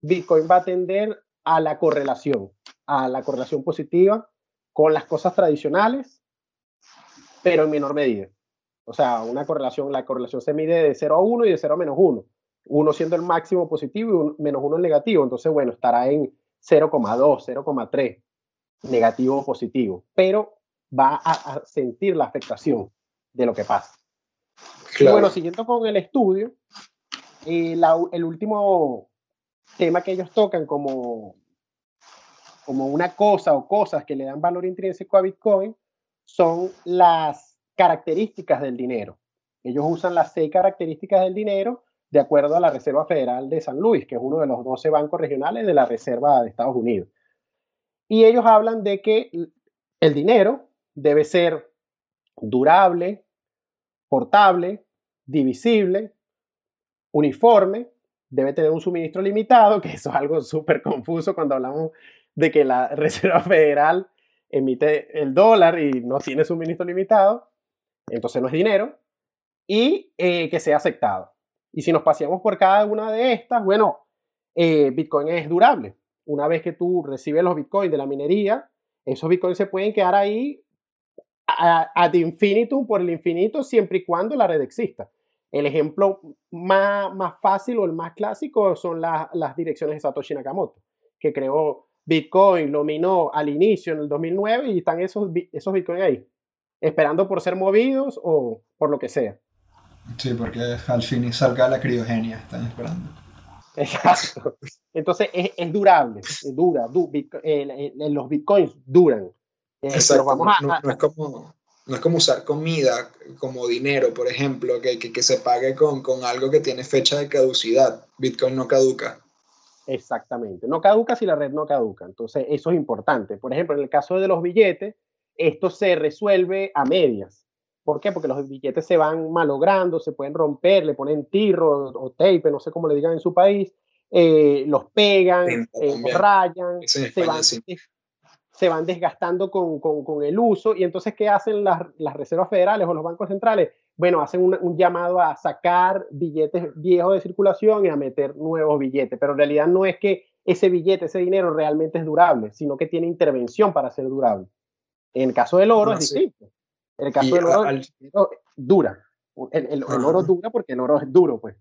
Bitcoin va a tender a la correlación, a la correlación positiva con las cosas tradicionales, pero en menor medida. O sea, una correlación, la correlación se mide de 0 a 1 y de 0 a menos 1. Uno siendo el máximo positivo y menos 1 el negativo. Entonces, bueno, estará en 0,2, 0,3 negativo o positivo, pero va a, sentir la afectación de lo que pasa. bueno, siguiendo con el estudio, eh, el último tema que ellos tocan como, como una cosa o cosas que le dan valor intrínseco a Bitcoin son las características del dinero. Ellos usan las seis características del dinero de acuerdo a la Reserva Federal de San Luis, que es uno de los 12 bancos regionales de la Reserva de Estados Unidos. Y ellos hablan de que el dinero debe ser durable, portable, divisible, uniforme, debe tener un suministro limitado, que eso es algo súper confuso cuando hablamos de que la Reserva Federal emite el dólar y no tiene suministro limitado, entonces no es dinero, y eh, que sea aceptado. Y si nos paseamos por cada una de estas, bueno, eh, Bitcoin es durable. Una vez que tú recibes los Bitcoins de la minería, esos Bitcoins se pueden quedar ahí ad infinitum por el infinito siempre y cuando la red exista. El ejemplo más, más fácil o el más clásico son las direcciones de Satoshi Nakamoto, que creó Bitcoin, lo minó al inicio en el 2009 y están esos, esos Bitcoin ahí, esperando por ser movidos o por lo que sea. Sí, porque al fin salga la criogenia, están esperando. Exacto. Entonces es, es durable, es dura, los bitcoins duran. Eh, Exacto. Vamos a, no, es como, no es como usar comida como dinero, por ejemplo, que, que, que, se pague con, con algo que tiene fecha de caducidad. Bitcoin no caduca. Exactamente, no caduca si la red no caduca. Entonces eso es importante. Por ejemplo, en el caso de los billetes, esto se resuelve a medias ¿Por qué? Porque los billetes se van malogrando, se pueden romper, le ponen tirro o tape, no sé cómo le digan en su país, eh, los pegan, eh, rayan, se van, se van, desgastando con, con, con, el uso. Y entonces, ¿qué hacen las, las reservas federales o los bancos centrales? Bueno, hacen un, un, llamado a sacar billetes viejos de circulación y a meter nuevos billetes, pero en realidad no es que ese billete, ese dinero realmente es durable, sino que tiene intervención para ser durable. En el caso del oro es distinto. En el caso del oro, dura. El, el, oro dura porque el oro es duro, pues.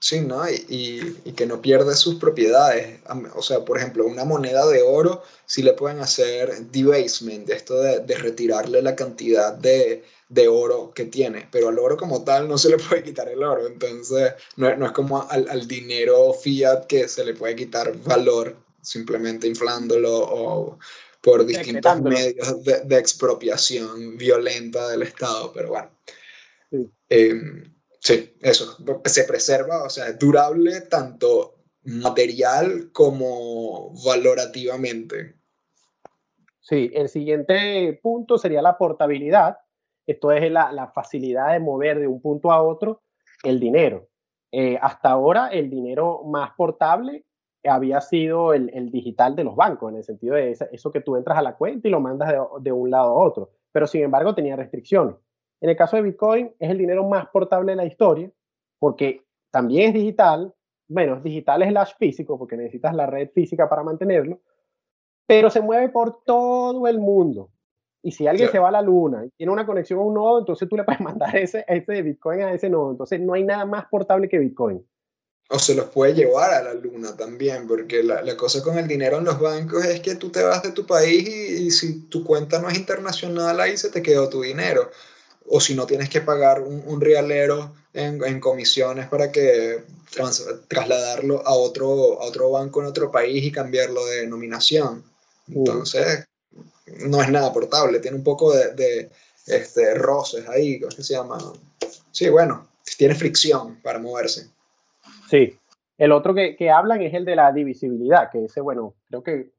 Sí, ¿no? Y, y, que no pierde sus propiedades. O sea, por ejemplo, una moneda de oro sí le pueden hacer debasement, esto de, de retirarle la cantidad de, de, oro que tiene, pero al oro como tal no se le puede quitar el oro. Entonces, no, no es como al, al, dinero fiat que se le puede quitar valor simplemente inflándolo o, por distintos medios de, de, expropiación violenta del Estado, pero bueno. Sí. Eh, sí, eso, se preserva, o sea, es durable tanto material como valorativamente. Sí, el siguiente punto sería la portabilidad. Esto es la, la facilidad de mover de un punto a otro el dinero. Eh, hasta ahora el dinero más portable había sido el, el, digital de los bancos, en el sentido de eso que tú entras a la cuenta y lo mandas de, de, un lado a otro, pero sin embargo tenía restricciones. En el caso de Bitcoin es el dinero más portable de la historia, porque también es digital, bueno, es digital slash físico, porque necesitas la red física para mantenerlo, pero se mueve por todo el mundo. Y si alguien sí. se va a la luna y tiene una conexión a un nodo, entonces tú le puedes mandar ese, ese de Bitcoin a ese nodo. Entonces no hay nada más portable que Bitcoin o se los puede llevar a la luna también, porque la, la, cosa con el dinero en los bancos es que tú te vas de tu país y, y, si tu cuenta no es internacional, ahí se te quedó tu dinero. O si no tienes que pagar un, un realero en, en, comisiones para que trans, trasladarlo a otro, a otro banco en otro país y cambiarlo de denominación. Entonces, no es nada portable, tiene un poco de, de este, roces ahí, ¿cómo se llama? Sí, bueno, tiene fricción para moverse. Sí. El otro que, que, hablan es el de la divisibilidad, que ese, bueno, creo que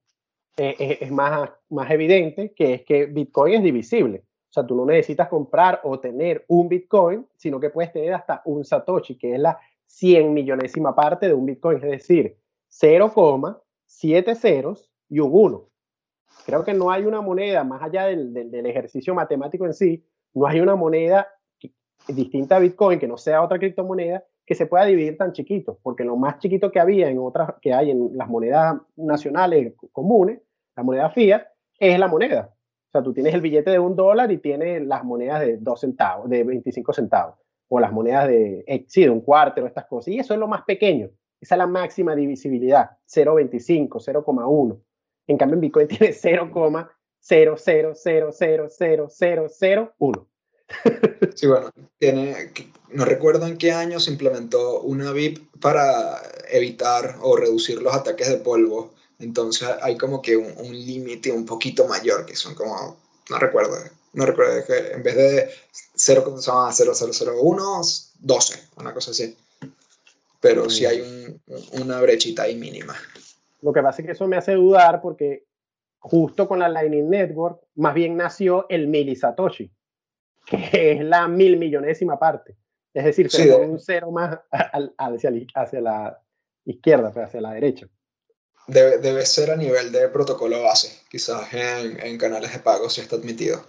es, es, más, más evidente, que es que Bitcoin es divisible. O sea, tú no necesitas comprar o tener un Bitcoin, sino que puedes tener hasta un Satoshi, que es la 100 millonésima parte de un Bitcoin, es decir, 0,7 ceros y un 1. Creo que no hay una moneda, más allá del, del ejercicio matemático en sí, no hay una moneda distinta a Bitcoin, que no sea otra criptomoneda, que se pueda dividir tan chiquito, porque lo más chiquito que había en otras, que hay en las monedas nacionales comunes, la moneda fiat, es la moneda. O sea, tú tienes el billete de un dólar y tienes las monedas de dos centavos, de 25 centavos, o las monedas de, eh, sí, de un cuarto, estas cosas. Y eso es lo más pequeño. Esa es la máxima divisibilidad, 0,25, 0,1. En cambio, en Bitcoin tiene 0,000000001. Sí, bueno, tiene, no recuerdo en qué año se implementó una VIP para evitar o reducir los ataques de polvo. Entonces hay como que un, un límite un poquito mayor, que son como, no recuerdo, no recuerdo, que en vez de 0,0001, 12, una cosa así. Pero sí hay un, una brechita ahí mínima. Lo que pasa es que eso me hace dudar porque justo con la Lightning Network, más bien nació el Mili Satoshi que es la mil millonésima parte. Es decir, se sí, de... un cero más hacia, hacia la izquierda, pero hacia la derecha. Debe, debe, ser a nivel de protocolo base, quizás en, en canales de pago si está admitido.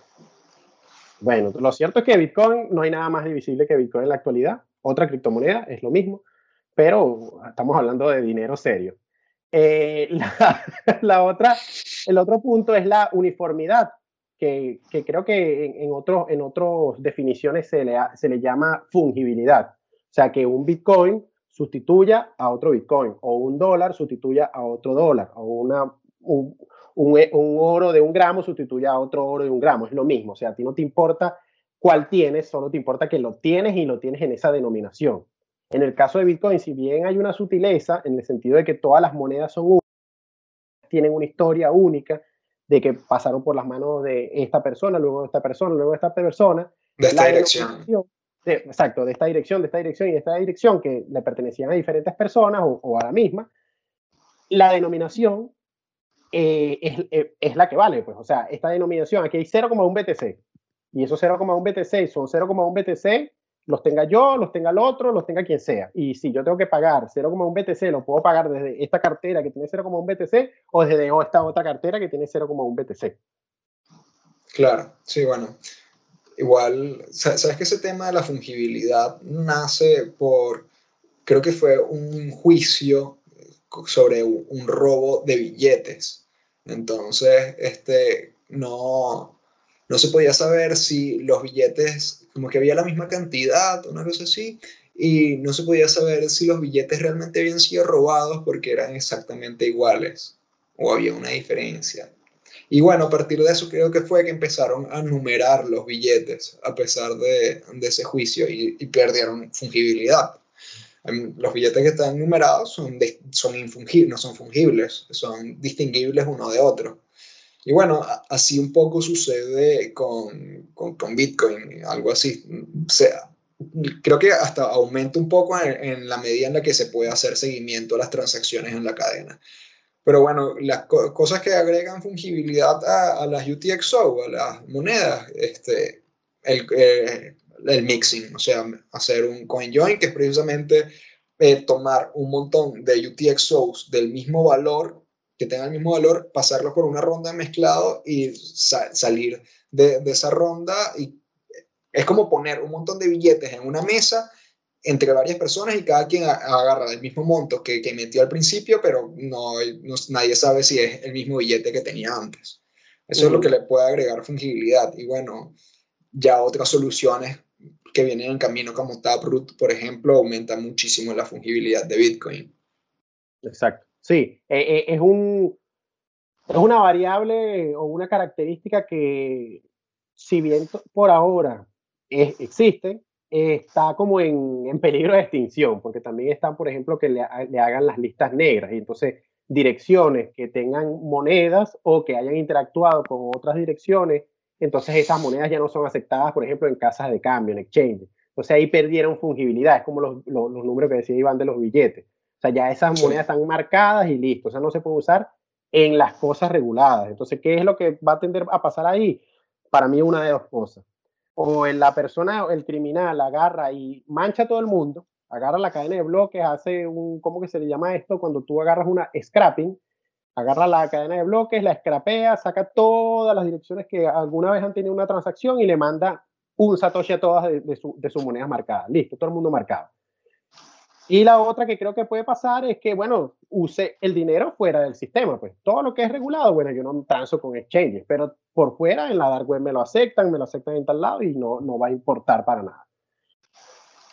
Bueno, lo cierto es que Bitcoin no hay nada más divisible que Bitcoin en la actualidad. Otra criptomoneda es lo mismo, pero estamos hablando de dinero serio. Eh, la, la, otra, el otro punto es la uniformidad que, creo que en, en otras en otros definiciones se le, se le llama fungibilidad. O sea, que un Bitcoin sustituya a otro Bitcoin o un dólar sustituya a otro dólar o una, un, un, un, oro de un gramo sustituya a otro oro de un gramo. Es lo mismo. O sea, a ti no te importa cuál tienes, solo te importa que lo tienes y lo tienes en esa denominación. En el caso de Bitcoin, si bien hay una sutileza en el sentido de que todas las monedas son únicas, tienen una historia única, de que pasaron por las manos de esta persona, luego de esta persona, luego de esta persona. De esta dirección. De, exacto, de esta dirección, de esta dirección y de esta dirección que le pertenecían a diferentes personas o, o a la misma. La denominación eh, es, eh, es, la que vale, pues, o sea, esta denominación, aquí hay 0,1 BTC. Y esos 0,1 BTC son 0,1 BTC, los tenga yo, los tenga el otro, los tenga quien sea. Y si yo tengo que pagar 0,1 BTC, lo puedo pagar desde esta cartera que tiene 0,1 BTC o desde esta otra cartera que tiene 0,1 BTC. Claro, sí, bueno. Igual, sabes que ese tema de la fungibilidad nace por, creo que fue un juicio sobre un robo de billetes. Entonces, este, no, no se podía saber si los billetes, como que había la misma cantidad, una cosa así, y no se podía saber si los billetes realmente habían sido robados porque eran exactamente iguales o había una diferencia. Y bueno, a partir de eso creo que fue que empezaron a numerar los billetes a pesar de, ese juicio y, y, perdieron fungibilidad. Em, los billetes que están numerados son, son infungibles, no son fungibles, son distinguibles uno de otro. Y bueno, así un poco sucede con, con, con Bitcoin, algo así. O sea, creo que hasta aumenta un poco en, en, la medida en la que se puede hacer seguimiento a las transacciones en la cadena. Pero bueno, las cosas que agregan fungibilidad a, a, las UTXO, a las monedas, este, el, eh, el mixing, o sea, hacer un coin join, que es precisamente eh, tomar un montón de UTXOs del mismo valor, que tengan el mismo valor, pasarlo por una ronda de mezclado y salir de, de esa ronda. Y es como poner un montón de billetes en una mesa entre varias personas y cada quien agarra el mismo monto que, que metió al principio, pero no, no, nadie sabe si es el mismo billete que tenía antes. Eso es lo que le puede agregar fungibilidad. Y bueno, ya otras soluciones que vienen en camino como Taproot, por ejemplo, aumentan muchísimo la fungibilidad de Bitcoin. Exacto. Sí, e, e, es, un, es una variable o una característica que, si bien por ahora existe, está como en, en, peligro de extinción, porque también están, por ejemplo, que le, le, hagan las listas negras. Y entonces, direcciones que tengan monedas o que hayan interactuado con otras direcciones, entonces esas monedas ya no son aceptadas, por ejemplo, en casas de cambio, en exchange. Entonces ahí perdieron fungibilidad, es como los, los, los números que decía Iván de los billetes. Sea, ya esas monedas están marcadas y listo, o sea, no se puede usar en las cosas reguladas. Entonces, ¿qué es lo que va a tender a pasar ahí? Para mí, una de dos cosas o la persona, el criminal, agarra y mancha a todo el mundo, agarra la cadena de bloques, hace un, ¿cómo que se le llama esto? Cuando tú agarras una scrapping, agarra la cadena de bloques, la scrapea, saca todas las direcciones que alguna vez han tenido una transacción y le manda un satoshi a todas de, de, su, de sus monedas marcadas. Listo, todo el mundo marcado. Y la otra que creo que puede pasar es que, bueno, use el dinero fuera del sistema, pues todo lo que es regulado, bueno, yo no transo con exchanges, pero por fuera en la dark web me lo aceptan, me lo aceptan en tal lado y no, no va a importar para nada.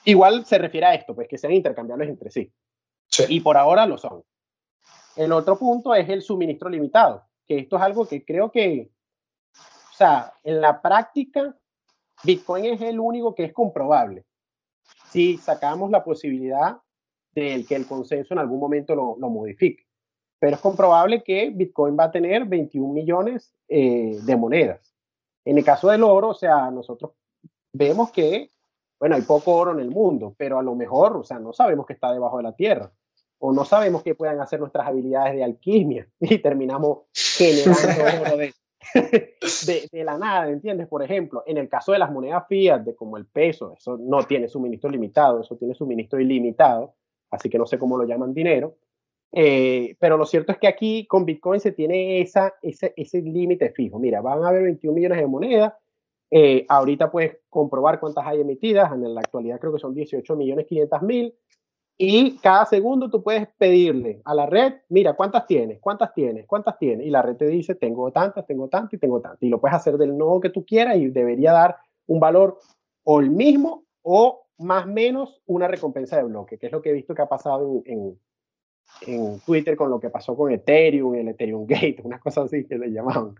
Igual se refiere a esto, pues que sean intercambiables entre sí. sí. Y por ahora lo son. El otro punto es el suministro limitado, que esto es algo que creo que, o sea, en la práctica, Bitcoin es el único que es comprobable si sacamos la posibilidad de que el consenso en algún momento lo, lo modifique. Pero es comprobable que Bitcoin va a tener 21 millones eh, de monedas. En el caso del oro, o sea, nosotros vemos que, bueno, hay poco oro en el mundo, pero a lo mejor, o sea, no sabemos que está debajo de la tierra o no sabemos qué puedan hacer nuestras habilidades de alquimia y terminamos generando oro de, de, la nada, ¿entiendes? Por ejemplo, en el caso de las monedas fiat, de como el peso, eso no tiene suministro limitado, eso tiene suministro ilimitado, así que no sé cómo lo llaman dinero. Eh, pero lo cierto es que aquí con Bitcoin se tiene esa, ese, ese límite fijo. Mira, van a haber 21 millones de monedas. Eh, ahorita puedes comprobar cuántas hay emitidas. En la actualidad creo que son 18 millones 500 mil. Y cada segundo tú puedes pedirle a la red, mira, ¿cuántas tienes? ¿Cuántas tienes? ¿Cuántas tienes? Y la red te dice, tengo tantas, tengo tantas y tengo tantas. Y lo puedes hacer del nodo que tú quieras y debería dar un valor o el mismo o más o menos una recompensa de bloque, que es lo que he visto que ha pasado en, en, en Twitter con lo que pasó con Ethereum, el Ethereum Gate, unas cosas así que le llamaban.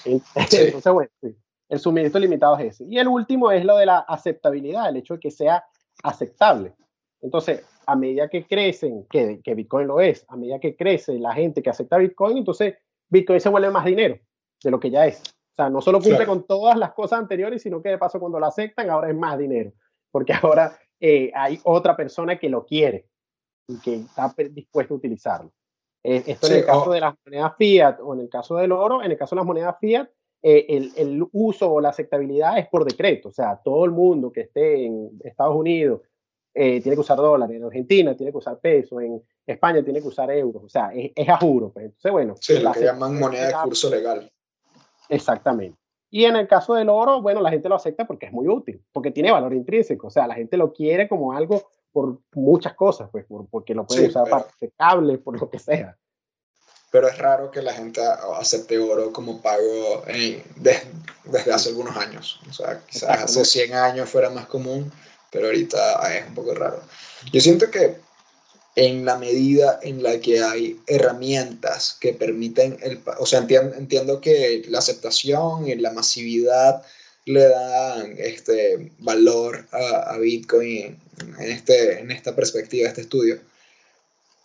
Entonces, sí. bueno, sí. el suministro limitado es ese. Y el último es lo de la aceptabilidad, el hecho de que sea aceptable. Entonces, a medida que crecen, que, que, Bitcoin lo es, a medida que crece la gente que acepta Bitcoin, entonces Bitcoin se vuelve más dinero de lo que ya es. O sea, no solo cumple claro. con todas las cosas anteriores, sino que de paso cuando lo aceptan, ahora es más dinero, porque ahora eh, hay otra persona que lo quiere y que está dispuesto a utilizarlo. Eh, esto sí, en el caso oh. de las monedas fiat o en el caso del oro, en el caso de las monedas fiat, eh, el, el, uso o la aceptabilidad es por decreto. O sea, todo el mundo que esté en Estados Unidos eh, tiene que usar dólares, en Argentina tiene que usar pesos, en España tiene que usar euros. O sea, es, es a juro. Pues. Entonces, bueno. Sí, lo que llaman moneda de curso legal. Exactamente. Y en el caso del oro, bueno, la gente lo acepta porque es muy útil, porque tiene valor intrínseco. O sea, la gente lo quiere como algo por muchas cosas, pues, porque lo puede usar para cables, por lo que sea pero es raro que la gente acepte oro como pago desde hace algunos años. O sea, quizás hace 100 años fuera más común, pero ahorita es un poco raro. Yo siento que en la medida en la que hay herramientas que permiten, el, o sea, entiendo, entiendo que la aceptación y la masividad le dan este valor a, a Bitcoin en, este, en esta perspectiva, este estudio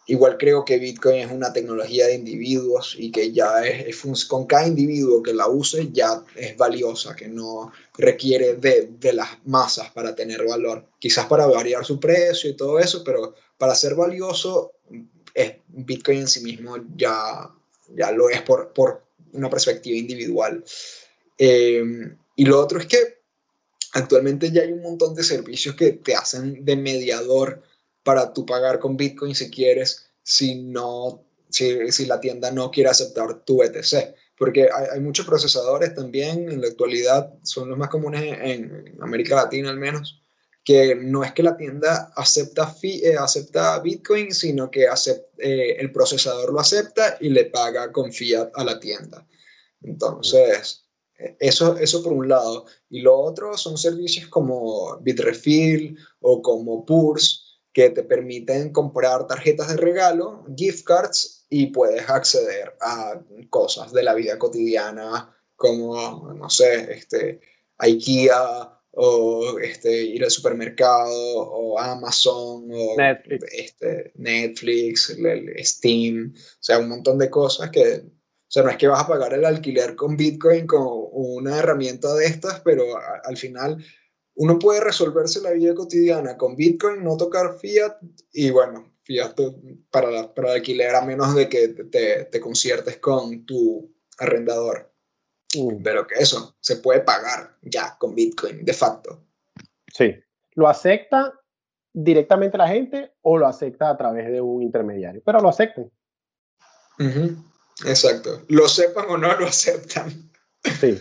Igual creo que Bitcoin es una tecnología de individuos y que ya es, con cada individuo que la use ya es valiosa, que no requiere de, de, las masas para tener valor. Quizás para variar su precio y todo eso, pero para ser valioso, es, Bitcoin en sí mismo ya, ya lo es por, por una perspectiva individual. Em, y lo otro es que actualmente ya hay un montón de servicios que te hacen de mediador para tú pagar con Bitcoin si quieres, si, no, si, la tienda no quiere aceptar tu ETC. Porque hay, muchos procesadores también en la actualidad, son los más comunes en, América Latina al menos, que no es que la tienda acepta, fi, eh, acepta Bitcoin, sino que eh, el procesador lo acepta y le paga con fiat a la tienda. Entonces, eso, eso por un lado. Y lo otro son servicios como Bitrefill o como Purse, que te permiten comprar tarjetas de regalo, gift cards, y puedes acceder a cosas de la vida cotidiana como, no sé, este, IKEA o este, ir al supermercado o Amazon o Netflix, este, Netflix Steam, o sea, un montón de cosas que, o sea, no es que vas a pagar el alquiler con Bitcoin con una herramienta de estas, pero al final uno puede resolverse la vida cotidiana con Bitcoin, no tocar fiat y bueno, fiat para, para alquiler a menos de que te, te conciertes con tu arrendador. Mm. Pero que eso se puede pagar ya con Bitcoin, de facto. Sí. ¿Lo acepta directamente la gente o lo acepta a través de un intermediario? Pero lo aceptan. Exacto. Lo sepan o no lo aceptan. Sí.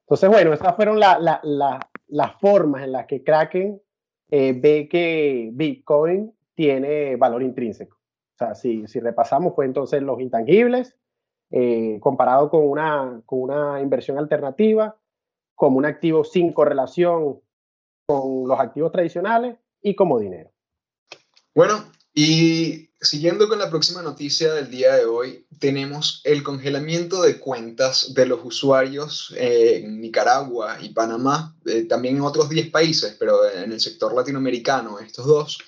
Entonces, bueno, estas fueron la, la, las formas en las que Kraken eh, ve que Bitcoin tiene valor intrínseco. O sea, si, si repasamos, fue entonces los intangibles, eh, comparado con una, con una inversión alternativa, como un activo sin correlación con los activos tradicionales y como dinero. Bueno, y siguiendo con la próxima noticia del día de hoy, tenemos el congelamiento de cuentas de los usuarios en Nicaragua y Panamá, eh, también en otros 10 países, pero en el sector latinoamericano, estos dos,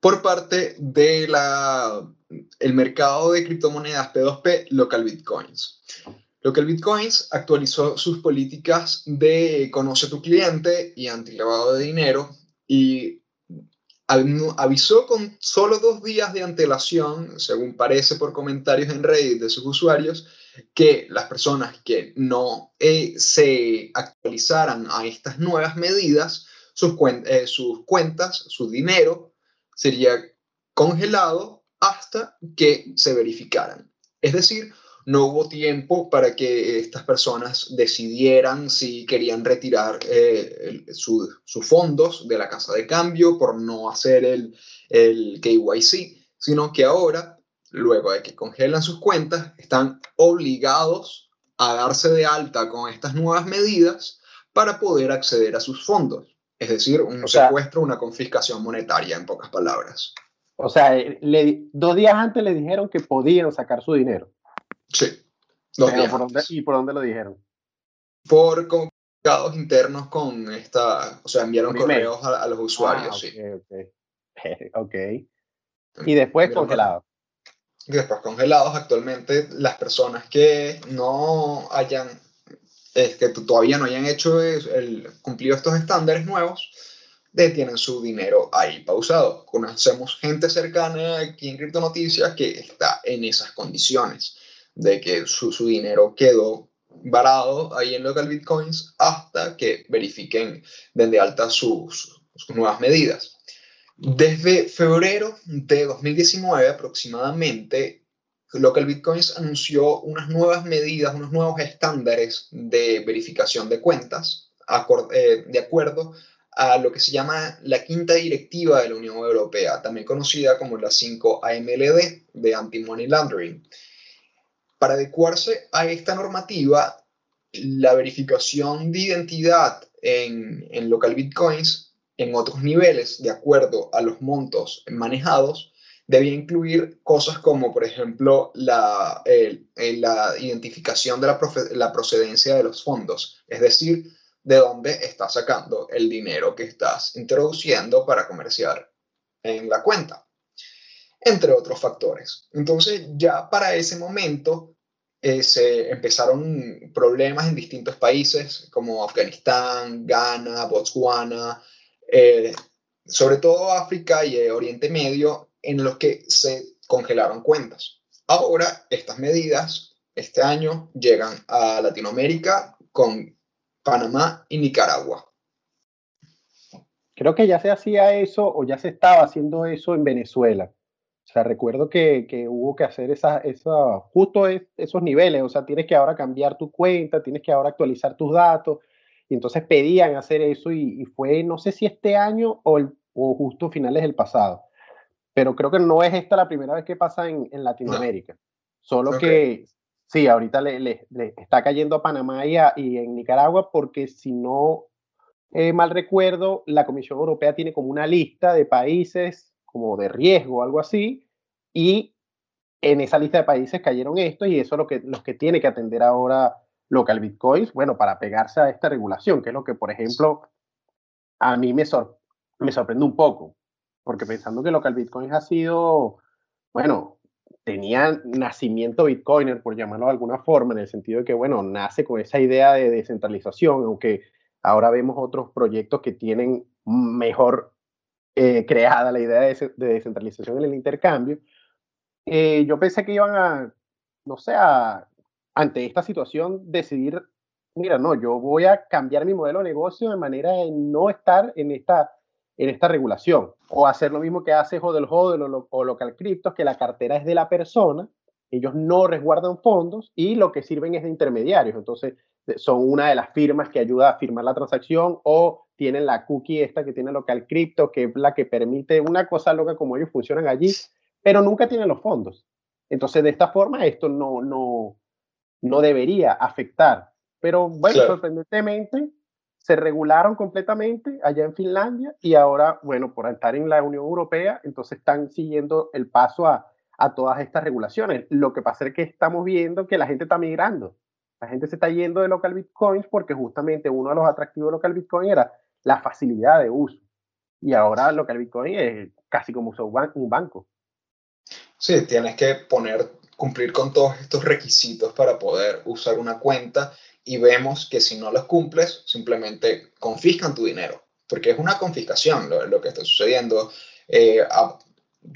por parte del el mercado de criptomonedas P2P Local Bitcoins. Local Bitcoins actualizó sus políticas de conoce tu cliente y antilavado de dinero y avisó con solo dos días de antelación, según parece por comentarios en Reddit de sus usuarios, que las personas que no eh, se actualizaran a estas nuevas medidas, sus, eh, sus cuentas, su dinero, sería congelado hasta que se verificaran. Es decir, no hubo tiempo para que estas personas decidieran si querían retirar eh, sus fondos de la casa de cambio por no hacer el, el KYC, sino que ahora, luego de que congelan sus cuentas, están obligados a darse de alta con estas nuevas medidas para poder acceder a sus fondos. Es decir, un secuestro, una confiscación monetaria, en pocas palabras. O sea, le, dos días antes le dijeron que podían sacar su dinero. Sí. ¿por dónde, ¿Y por dónde lo dijeron? Por comunicados internos con esta, o sea, enviaron correos a, los usuarios, ah, sí. ok. Y después congelados. Y después congelados actualmente las personas que no hayan, es que todavía no hayan hecho el, cumplido estos estándares nuevos, tienen su dinero ahí pausado. Conocemos gente cercana aquí en Cripto Noticias que está en esas condiciones de que su, su dinero quedó varado ahí en local bitcoins hasta que verifiquen de alta sus, sus nuevas medidas. Desde febrero de 2019 aproximadamente, Local Bitcoins anunció unas nuevas medidas, unos nuevos estándares de verificación de cuentas, eh, de acuerdo a lo que se llama la quinta directiva de la Unión Europea, también conocida como la 5 AMLD de Anti-Money Laundering. Para adecuarse a esta normativa, la verificación de identidad en, en local bitcoins en otros niveles, de acuerdo a los montos manejados, debía incluir cosas como, por ejemplo, la, identificación de la, la, procedencia de los fondos, es decir, de dónde estás sacando el dinero que estás introduciendo para comerciar en la cuenta, entre otros factores. Entonces, ya para ese momento eh, se empezaron problemas en distintos países como Afganistán, Ghana, Botswana, eh, sobre todo África y Oriente Medio, en los que se congelaron cuentas. Ahora, estas medidas este año llegan a Latinoamérica con Panamá y Nicaragua. Creo que ya se hacía eso o ya se estaba haciendo eso en Venezuela. O sea, recuerdo que, que hubo que hacer esa, esa, justo esos niveles. O sea, tienes que ahora cambiar tu cuenta, tienes que ahora actualizar tus datos. Y entonces pedían hacer eso y, fue, no sé si este año o, o, justo finales del pasado. Pero creo que no es esta la primera vez que pasa en, en Latinoamérica. Solo que sí, ahorita le, le, está cayendo a Panamá y, y, en Nicaragua porque si no eh, mal recuerdo, la Comisión Europea tiene como una lista de países como de riesgo algo así y en esa lista de países cayeron estos y eso es lo que, los que tiene que atender ahora local bitcoins, bueno, para pegarse a esta regulación, que es lo que, por ejemplo, a mí me, me sorprende un poco, porque pensando que local bitcoins ha sido, bueno, tenía nacimiento bitcoiner, por llamarlo de alguna forma, en el sentido de que, bueno, nace con esa idea de descentralización, aunque ahora vemos otros proyectos que tienen mejor eh, creada la idea de, descentralización en el intercambio. Eh, yo pensé que iban a, no sé, a ante esta situación decidir, mira, no, yo voy a cambiar mi modelo de negocio de manera de no estar en esta, en esta regulación o hacer lo mismo que hace Hodel Hodel o, o Local Cryptos, que la cartera es de la persona, ellos no resguardan fondos y lo que sirven es de intermediarios. Entonces, son una de las firmas que ayuda a firmar la transacción o tienen la cookie esta que tiene Local Crypto, que es la que permite una cosa loca como ellos funcionan allí, pero nunca tienen los fondos. Entonces, de esta forma, esto no, no, no debería afectar. Pero bueno, sorprendentemente se regularon completamente allá en Finlandia y ahora, bueno, por estar en la Unión Europea, entonces están siguiendo el paso a, a todas estas regulaciones. Lo que pasa es que estamos viendo que la gente está migrando. La gente se está yendo de local bitcoins porque justamente uno de los atractivos de local bitcoin era la facilidad de uso. Y ahora local bitcoin es casi como usar un banco. Sí, tienes que cumplir con todos estos requisitos para poder usar una cuenta y vemos que si no los cumples, simplemente confiscan tu dinero, porque es una confiscación lo, que está sucediendo. Eh,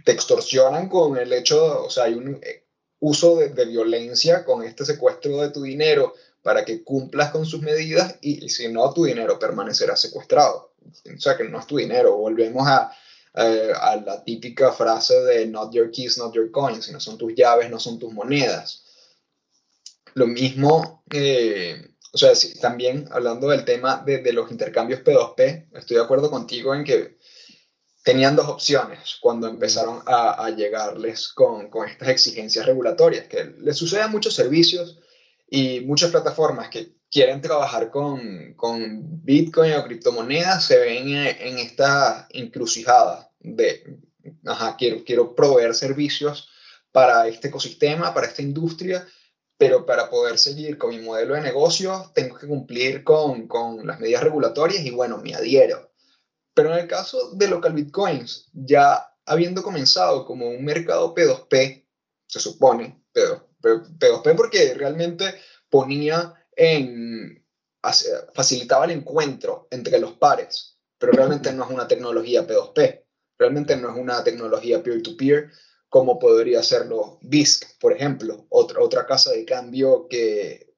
te extorsionan con el hecho, o sea, hay un eh, uso de, violencia con este secuestro de tu dinero para que cumplas con sus medidas y, y si no, tu dinero permanecerá secuestrado. O sea, que no es tu dinero. Volvemos a, eh, a la típica frase de not your keys, not your coins, sino son tus llaves, no son tus monedas. Lo mismo, eh, o sea, también hablando del tema de, de, los intercambios P2P, estoy de acuerdo contigo en que tenían dos opciones cuando empezaron a, a llegarles con, con, estas exigencias regulatorias, que les sucede a muchos servicios y muchas plataformas que quieren trabajar con, con Bitcoin o criptomonedas se ven en esta encrucijada de, ajá, quiero, quiero proveer servicios para este ecosistema, para esta industria, pero para poder seguir con mi modelo de negocio tengo que cumplir con, con las medidas regulatorias y bueno, me adhiero. Pero en el caso de local bitcoins, ya habiendo comenzado como un mercado P2P, se supone, pero P2P porque realmente ponía en, facilitaba el encuentro entre los pares, pero realmente no es una tecnología P2P. Realmente no es una tecnología peer-to-peer como podría serlo BISC, por ejemplo, otra, otra casa de cambio que,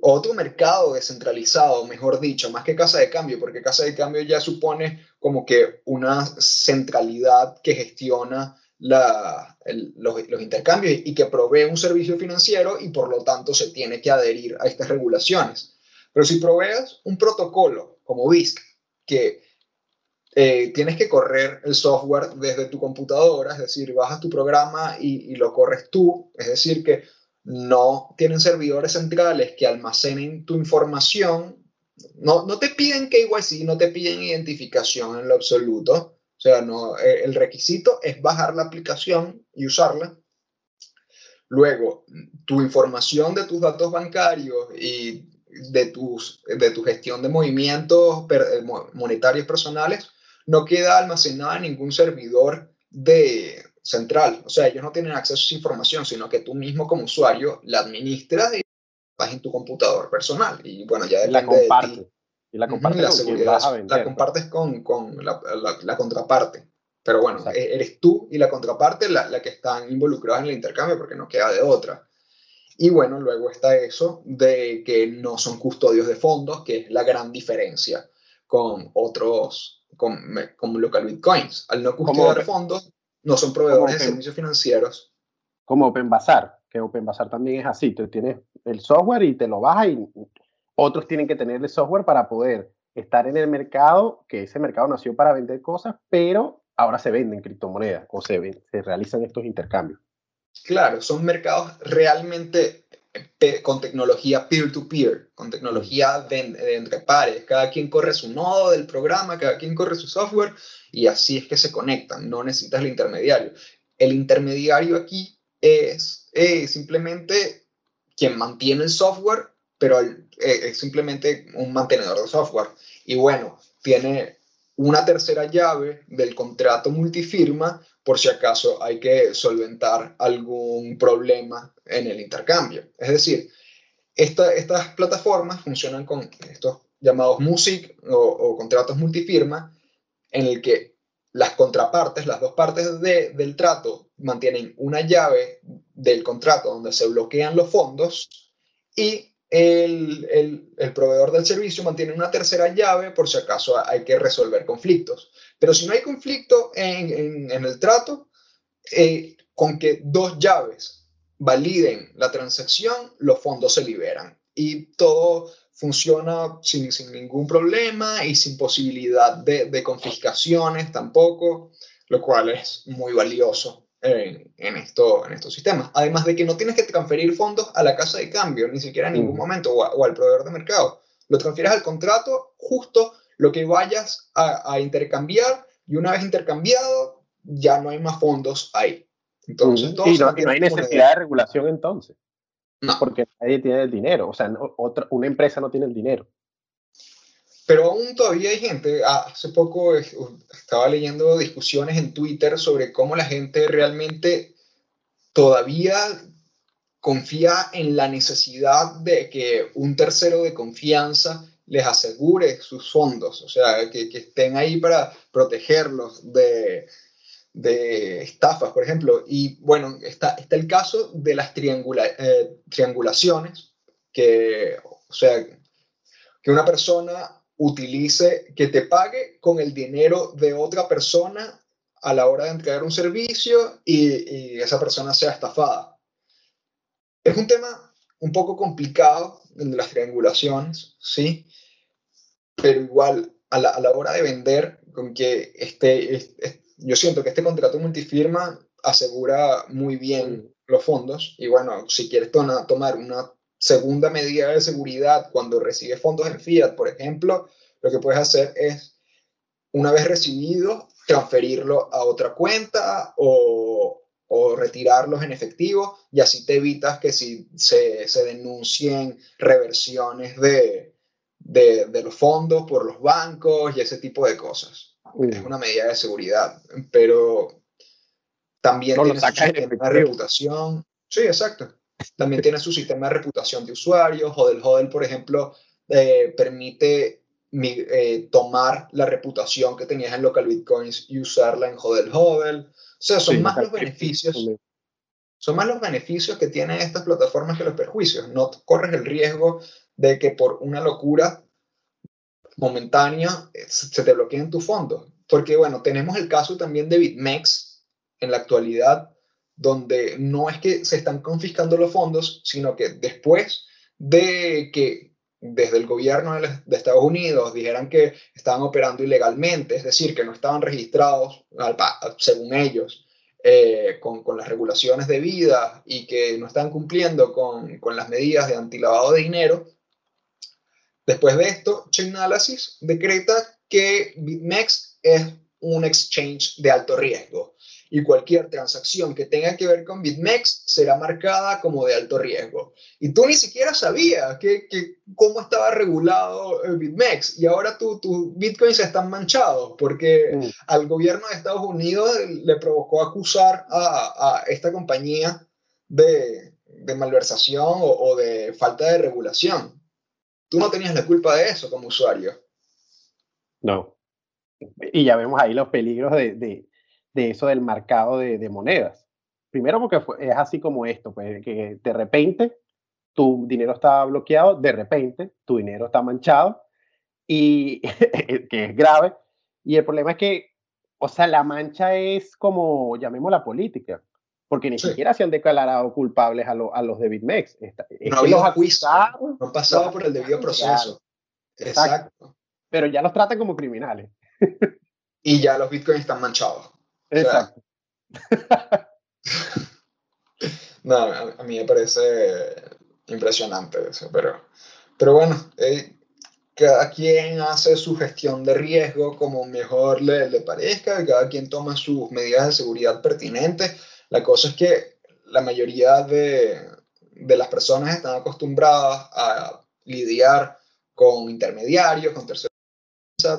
otro mercado descentralizado, mejor dicho, más que casa de cambio, porque casa de cambio ya supone como que una centralidad que gestiona los, intercambios y que provee un servicio financiero y por lo tanto se tiene que adherir a estas regulaciones. Pero si provees un protocolo como BISC, que eh, tienes que correr el software desde tu computadora, es decir, bajas tu programa y, lo corres tú, es decir, que no tienen servidores centrales que almacenen tu información, no, no te piden KYC, no te piden identificación en lo absoluto, sea, no, eh, el requisito es bajar la aplicación y usarla. Luego, tu información de tus datos bancarios y de, tus, de tu gestión de movimientos eh, monetarios personales no queda almacenada en ningún servidor de, central. O sea, ellos no tienen acceso a esa información, sino que tú mismo como usuario la administras y vas en tu computador personal. Y bueno, ya la comparte. Y la compartes, la, compartes con, con la, la, contraparte. Pero bueno, e-, eres tú y la contraparte la, la que están involucradas en el intercambio porque no queda de otra. Y bueno, luego está eso de que no son custodios de fondos, que es la gran diferencia con otros, con, con local bitcoins. Al no custodiar fondos, no son proveedores de servicios financieros. Como OpenBazar, que OpenBazar también es así. Tú tienes el software y te lo bajas y otros tienen que tener el software para poder estar en el mercado, que ese mercado nació para vender cosas, pero ahora se venden criptomonedas o se, realizan estos intercambios. Claro, son mercados realmente con tecnología peer-to-peer, con tecnología de, de, entre pares. Cada quien corre su nodo del programa, cada quien corre su software y así es que se conectan. No necesitas el intermediario. El intermediario aquí es, simplemente quien mantiene el software, pero eh, es simplemente un mantenedor de software. Y bueno, tiene una tercera llave del contrato multifirma por si acaso hay que solventar algún problema en el intercambio. Es decir, estas plataformas funcionan con estos llamados MUSIC o, contratos multifirma, en el que las contrapartes, las dos partes del trato, mantienen una llave del contrato donde se bloquean los fondos y el, el, proveedor del servicio mantiene una tercera llave por si acaso hay que resolver conflictos. Pero si no hay conflicto en, en, el trato, eh, con que dos llaves validen la transacción, los fondos se liberan y todo funciona sin, sin ningún problema y sin posibilidad de, de confiscaciones tampoco, lo cual es muy valioso en, esto, en estos sistemas. Además de que no tienes que transferir fondos a la casa de cambio, ni siquiera en ningún momento, o, al proveedor de mercado. Lo transfieres al contrato, justo lo que vayas a, intercambiar, y una vez intercambiado, ya no hay más fondos ahí. Entonces, y no, hay necesidad de regulación entonces. No. Porque nadie tiene el dinero, o sea, otra, una empresa no tiene el dinero. Pero aún todavía hay gente, ah, hace poco estaba leyendo discusiones en Twitter sobre cómo la gente realmente todavía confía en la necesidad de que un tercero de confianza les asegure sus fondos, o sea, que, estén ahí para protegerlos de, de, estafas, por ejemplo. Y bueno, está, está el caso de las triangula, eh, triangulaciones, que, o sea, que una persona utilice, que te pague con el dinero de otra persona a la hora de entregar un servicio y, esa persona sea estafada. Es un tema un poco complicado, el de las triangulaciones, ¿sí? Pero igual, a la, a la hora de vender, con que este, yo siento que este contrato multifirma asegura muy bien los fondos y bueno, si quieres tomar una segunda medida de seguridad, cuando recibes fondos en fiat, por ejemplo, lo que puedes hacer es, una vez recibido, transferirlo a otra cuenta o, o retirarlos en efectivo y así te evitas que si se, se denuncien reversiones de, de, de, los fondos por los bancos y ese tipo de cosas. Es una medida de seguridad, pero también tiene de reputación. Sí, exacto. También tiene su sistema de reputación de usuarios. Hodel Hodel, por ejemplo, eh, permite eh, tomar la reputación que tenías en local bitcoins y usarla en Hodel Hodel. O sea, son más los beneficios. Son más los beneficios que tienen estas plataformas que los perjuicios. No corres el riesgo de que por una locura momentánea eh, se te bloqueen tus fondos. Porque, bueno, tenemos el caso también de BitMEX en la actualidad, donde no es que se están confiscando los fondos, sino que después de que desde el gobierno de Estados Unidos dijeran que estaban operando ilegalmente, es decir, que no estaban registrados, según ellos, eh, con, las regulaciones de vida y que no están cumpliendo con, con las medidas de antilavado de dinero. Después de esto, Chainalysis decreta que BitMEX es un exchange de alto riesgo y cualquier transacción que tenga que ver con BitMEX será marcada como de alto riesgo. Y tú ni siquiera sabías que, cómo estaba regulado el BitMEX y ahora tus tu bitcoins están manchados porque mm. al gobierno de Estados Unidos le provocó acusar a, esta compañía de, malversación o, o, de falta de regulación. Tú no tenías la culpa de eso como usuario. No. Y ya vemos ahí los peligros de, de eso del mercado de, monedas. Primero porque es así como esto, pues que de repente tu dinero está bloqueado, de repente tu dinero está manchado y que es grave. Y el problema es que, o sea, la mancha es como, llamemos la política, porque ni siquiera se han declarado culpables a, a los de BitMEX. no había acusados, no pasaba por el debido proceso. Exacto. Pero ya los tratan como criminales. y ya los bitcoins están manchados. Exacto. no, a, mí me parece impresionante eso, pero, pero bueno, eh, cada quien hace su gestión de riesgo como mejor le, le parezca, cada quien toma sus medidas de seguridad pertinentes. La cosa es que la mayoría de, de las personas están acostumbradas a lidiar con intermediarios, con terceros,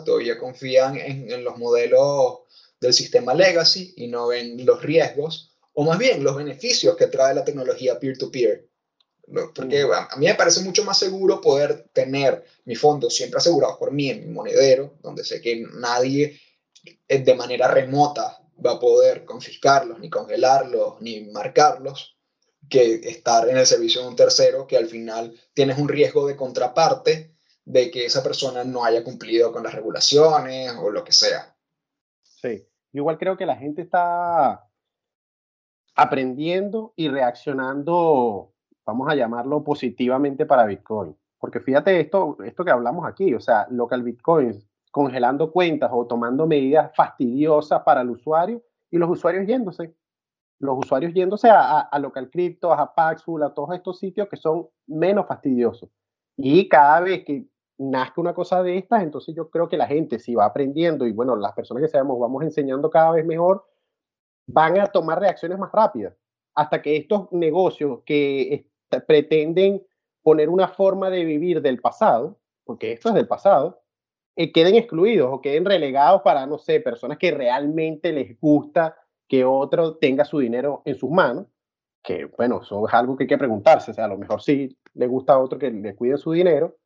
todavía confían en, en los modelos del sistema legacy y no ven los riesgos, o más bien los beneficios que trae la tecnología peer-to-peer. Porque a mí me parece mucho más seguro poder tener mi fondo siempre asegurado por mí en mi monedero, donde sé que nadie eh, de manera remota va a poder confiscarlos, ni congelarlos, ni marcarlos, que estar en el servicio de un tercero que al final tienes un riesgo de contraparte de que esa persona no haya cumplido con las regulaciones o lo que sea. Sí. Yo igual creo que la gente está aprendiendo y reaccionando, vamos a llamarlo positivamente para Bitcoin. Porque fíjate esto, esto que hablamos aquí, o sea, local Bitcoin congelando cuentas o tomando medidas fastidiosas para el usuario y los usuarios yéndose. Los usuarios yéndose a, a, local crypto, a Paxful, a todos estos sitios que son menos fastidiosos. Y cada vez que nazca una cosa de estas, entonces yo creo que la gente si va aprendiendo y bueno, las personas que sabemos vamos enseñando cada vez mejor, van a tomar reacciones más rápidas, hasta que estos negocios que pretenden poner una forma de vivir del pasado, porque esto es del pasado, eh, queden excluidos o queden relegados para, no sé, personas que realmente les gusta que otro tenga su dinero en sus manos, que bueno, eso es algo que hay que preguntarse, o sea, a lo mejor sí le gusta a otro que le cuide su dinero,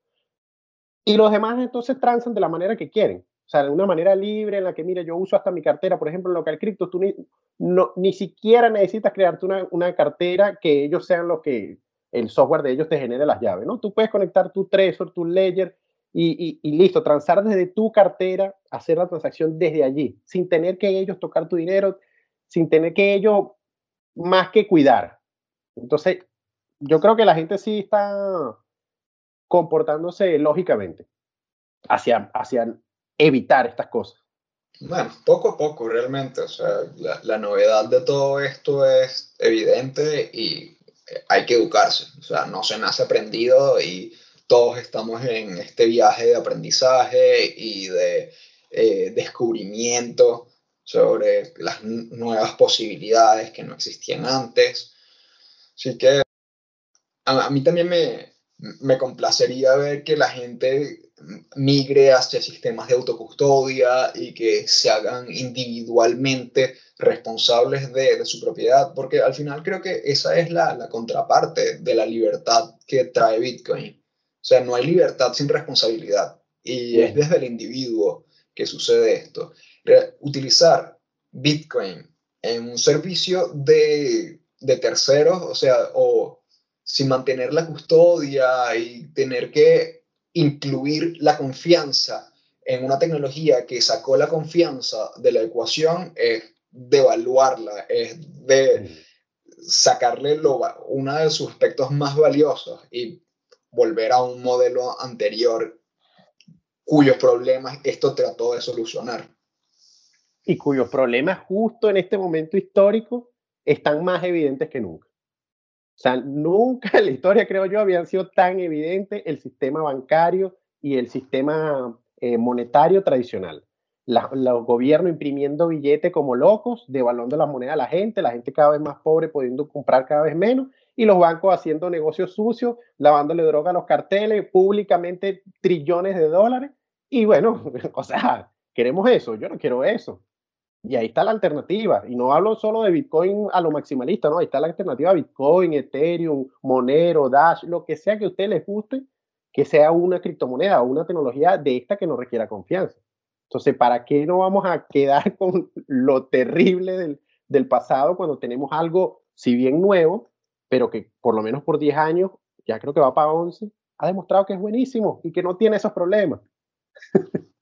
y los demás entonces transan de la manera que quieren. O sea, de una manera libre en la que, mira, yo uso hasta mi cartera, por ejemplo, en local cripto, tú ni, no, ni siquiera necesitas crearte una, una, cartera que ellos sean los que el software de ellos te genere las llaves, ¿no? Tú puedes conectar tu Trezor, tu Ledger y, y, listo, transar desde tu cartera, hacer la transacción desde allí, sin tener que ellos tocar tu dinero, sin tener que ellos más que cuidar. Entonces, yo creo que la gente sí está comportándose lógicamente hacia, hacia evitar estas cosas. Bueno, poco a poco realmente, o sea, la, la, novedad de todo esto es evidente y hay que educarse, o sea, no se nace aprendido y todos estamos en este viaje de aprendizaje y de eh, descubrimiento sobre las nuevas posibilidades que no existían antes. Así que a, a mí también me, me complacería ver que la gente migre hacia sistemas de autocustodia y que se hagan individualmente responsables de, su propiedad, porque al final creo que esa es la, contraparte de la libertad que trae Bitcoin. O sea, no hay libertad sin responsabilidad y es desde el individuo que sucede esto. Utilizar Bitcoin en un servicio de de terceros, o sea, o sin mantener la custodia y tener que incluir la confianza en una tecnología que sacó la confianza de la ecuación es devaluarla, es de sacarle lo, uno de sus aspectos más valiosos y volver a un modelo anterior cuyos problemas esto trató de solucionar. Y cuyos problemas justo en este momento histórico están más evidentes que nunca. O sea, nunca en la historia, creo yo, habían sido tan evidentes el sistema bancario y el sistema eh, monetario tradicional. los gobiernos imprimiendo billetes como locos, devaluando la moneda a la gente, la gente cada vez más pobre pudiendo comprar cada vez menos, y los bancos haciendo negocios sucios, lavándole droga a los carteles, públicamente trillones de dólares. Y bueno, o sea, queremos eso, yo no quiero eso. Y ahí está la alternativa. Y no hablo solo de Bitcoin a lo maximalista, ¿no? Ahí está la alternativa Bitcoin, Ethereum, Monero, Dash, lo que sea que a usted les guste, que sea una criptomoneda o una tecnología de esta que no requiera confianza. Entonces, ¿para qué no vamos a quedar con lo terrible del, del pasado cuando tenemos algo, si bien nuevo, pero que por lo menos por 10 años, ya creo que va para 11, ha demostrado que es buenísimo y que no tiene esos problemas?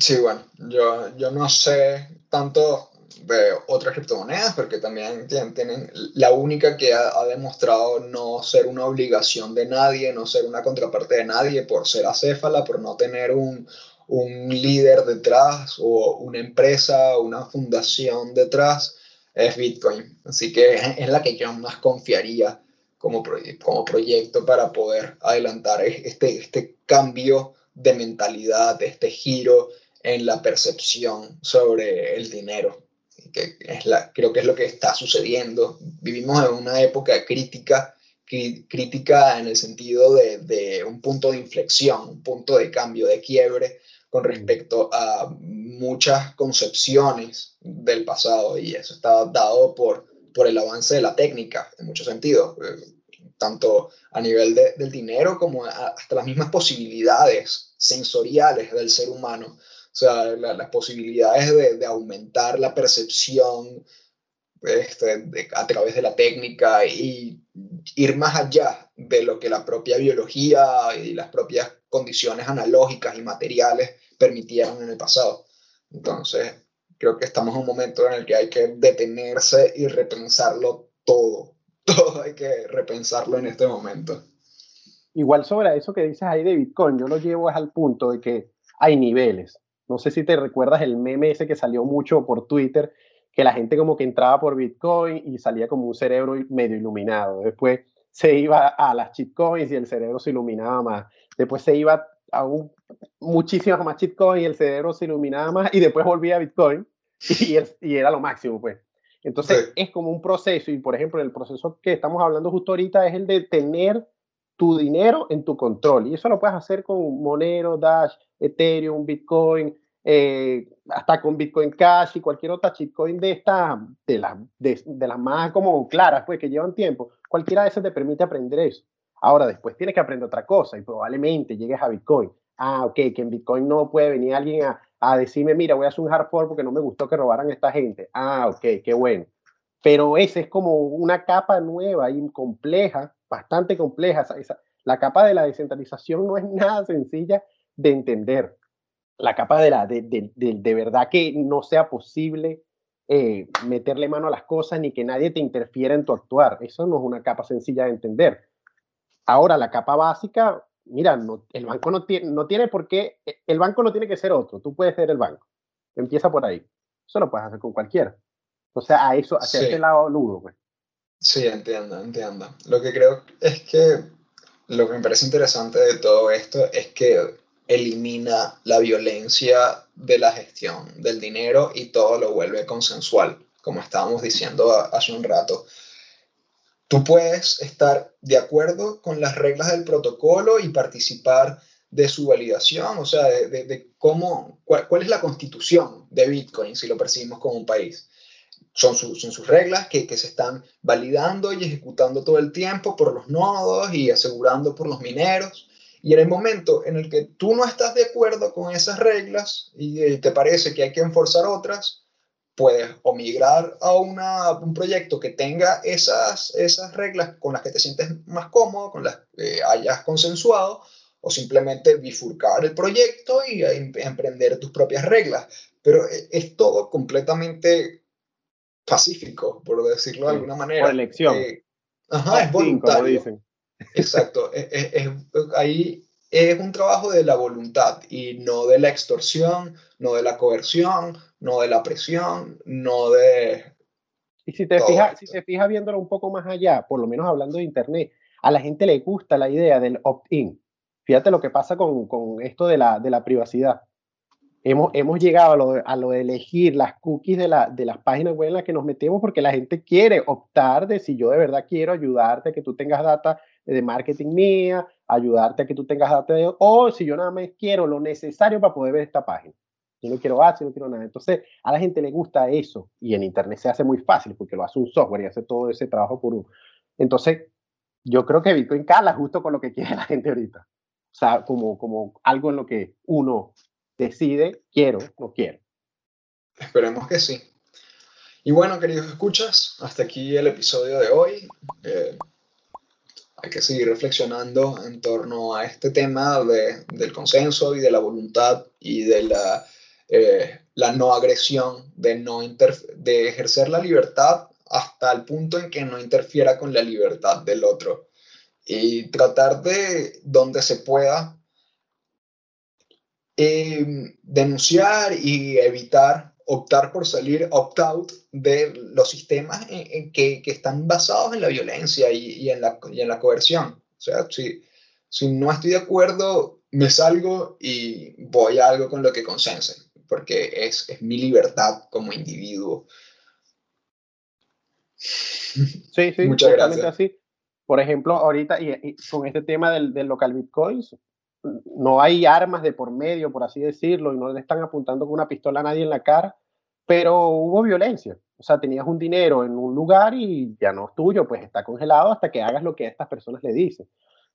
Sí, bueno, yo, yo no sé tanto de otras criptomonedas, porque también tienen, la única que ha, demostrado no ser una obligación de nadie, no ser una contraparte de nadie por ser acéfala, por no tener un, un líder detrás o una empresa, una fundación detrás, es Bitcoin. Así que es la que yo más confiaría como, como proyecto para poder adelantar este, este cambio de mentalidad, este giro en la percepción sobre el dinero, que es la, creo que es lo que está sucediendo. Vivimos en una época crítica, crítica en el sentido de, de un punto de inflexión, un punto de cambio, de quiebre con mm. respecto a muchas concepciones del pasado y eso está dado por, por el avance de la técnica en muchos sentidos, eh, tanto a nivel del dinero como hasta las mismas posibilidades sensoriales del ser humano o sea, las posibilidades de, de, aumentar la percepción este, a través de la técnica y ir más allá de lo que la propia biología y las propias condiciones analógicas y materiales permitieron en el pasado. Entonces, creo que estamos en un momento en el que hay que detenerse y repensarlo todo. Todo hay que repensarlo en este momento. Igual sobre eso que dices ahí de Bitcoin, yo lo llevo al punto de que hay niveles. No sé si te recuerdas el meme ese que salió mucho por Twitter, que la gente como que entraba por Bitcoin y salía como un cerebro medio iluminado. Después se iba a las shitcoins y el cerebro se iluminaba más. Después se iba a un, muchísimas más shitcoins y el cerebro se iluminaba más y después volvía a Bitcoin y, y era lo máximo, pues. Entonces es como un proceso y por ejemplo el proceso que estamos hablando justo ahorita es el de tener tu dinero en tu control. Y eso lo puedes hacer con Monero, Dash, Ethereum, Bitcoin, eh, hasta con Bitcoin Cash y cualquier otra shitcoin de esta, de, la, de, las más como claras, pues que llevan tiempo. Cualquiera de esas te permite aprender eso. Ahora, después tienes que aprender otra cosa y probablemente llegues a Bitcoin. Ah, ok, que en Bitcoin no puede venir alguien a, a decirme, mira, voy a hacer un hard fork porque no me gustó que robaran a esta gente. Ah, ok, qué bueno. Pero ese es como una capa nueva y compleja bastante compleja. la capa de la descentralización no es nada sencilla de entender. La capa de, la, de, de, verdad que no sea posible eh, meterle mano a las cosas ni que nadie te interfiera en tu actuar. Eso no es una capa sencilla de entender. Ahora, la capa básica, mira, no, el banco no tiene, no tiene por qué, e, el banco no tiene que ser otro, tú puedes ser el banco. Empieza por ahí. Eso lo puedes hacer con cualquiera. O sea, a eso, hacia ese lado ludo, pues. Sí, entiendo, entiendo. Lo que creo es que lo que me parece interesante de todo esto es que elimina la violencia de la gestión del dinero y todo lo vuelve consensual, como estábamos diciendo hace un rato. Tú puedes estar de acuerdo con las reglas del protocolo y participar de su validación, o sea, de, cómo, cuál, es la constitución de Bitcoin si lo percibimos como un país son, sus reglas que, se están validando y ejecutando todo el tiempo por los nodos y asegurando por los mineros. Y en el momento en el que tú no estás de acuerdo con esas reglas y eh, te parece que hay que enforzar otras, puedes o migrar a una, un proyecto que tenga esas, esas reglas con las que te sientes más cómodo, con las que hayas consensuado, o simplemente bifurcar el proyecto y em, emprender tus propias reglas. Pero e, es todo completamente pacífico, por decirlo de alguna manera. Por elección. Eh, ajá, es voluntario. dicen. Exacto. es, es, ahí es un trabajo de la voluntad y no de la extorsión, no de la coerción, no de la presión, no de... Y si te, fijas, si te fijas viéndolo un poco más allá, por lo menos hablando de Internet, a la gente le gusta la idea del opt-in. Fíjate lo que pasa con, con esto de la, de la privacidad. Hemos, hemos llegado a lo, a lo elegir las cookies de, la, de las páginas web en las que nos metemos porque la gente quiere optar de si yo de verdad quiero ayudarte a que tú tengas data de marketing mía, ayudarte a que tú tengas data de, o si yo nada más quiero lo necesario para poder ver esta página. Yo no quiero ads, yo no quiero nada. Entonces, a la gente le gusta eso y en Internet se hace muy fácil porque lo hace un software y hace todo ese trabajo por uno. Entonces, yo creo que Bitcoin cala justo con lo que quiere la gente ahorita. O sea, como, como algo en lo que uno decide, quiero, no quiero. Esperemos que sí. Y bueno, queridos escuchas, hasta aquí el episodio de hoy. Eh, hay que seguir reflexionando en torno a este tema de, del consenso y de la voluntad y de la, eh, la no agresión, de, no de ejercer la libertad hasta el punto en que no interfiera con la libertad del otro. Y tratar de, donde se pueda, eh, denunciar y evitar optar por salir opt-out de los sistemas en, que, que, están basados en la violencia y, y, en, la, y en la coerción. O sea, si, si no estoy de acuerdo, me salgo y voy a algo con lo que consensen, porque es, es mi libertad como individuo. Sí, sí, Muchas gracias. así. Por ejemplo, ahorita, y, con este tema del, del local bitcoins, no hay armas de por medio, por así decirlo, y no le están apuntando con una pistola a nadie en la cara, pero hubo violencia. O sea, tenías un dinero en un lugar y ya no es tuyo, pues está congelado hasta que hagas lo que a estas personas le dicen.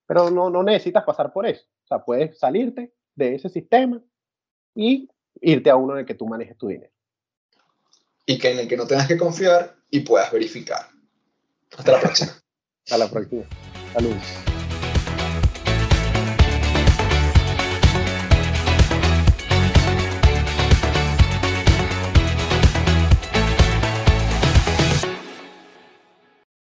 Pero no, no necesitas pasar por eso. O sea, puedes salirte de ese sistema y irte a uno en el que tú manejes tu dinero. Y que en el que no tengas que confiar y puedas verificar. Hasta la próxima. Hasta la próxima. Saludos.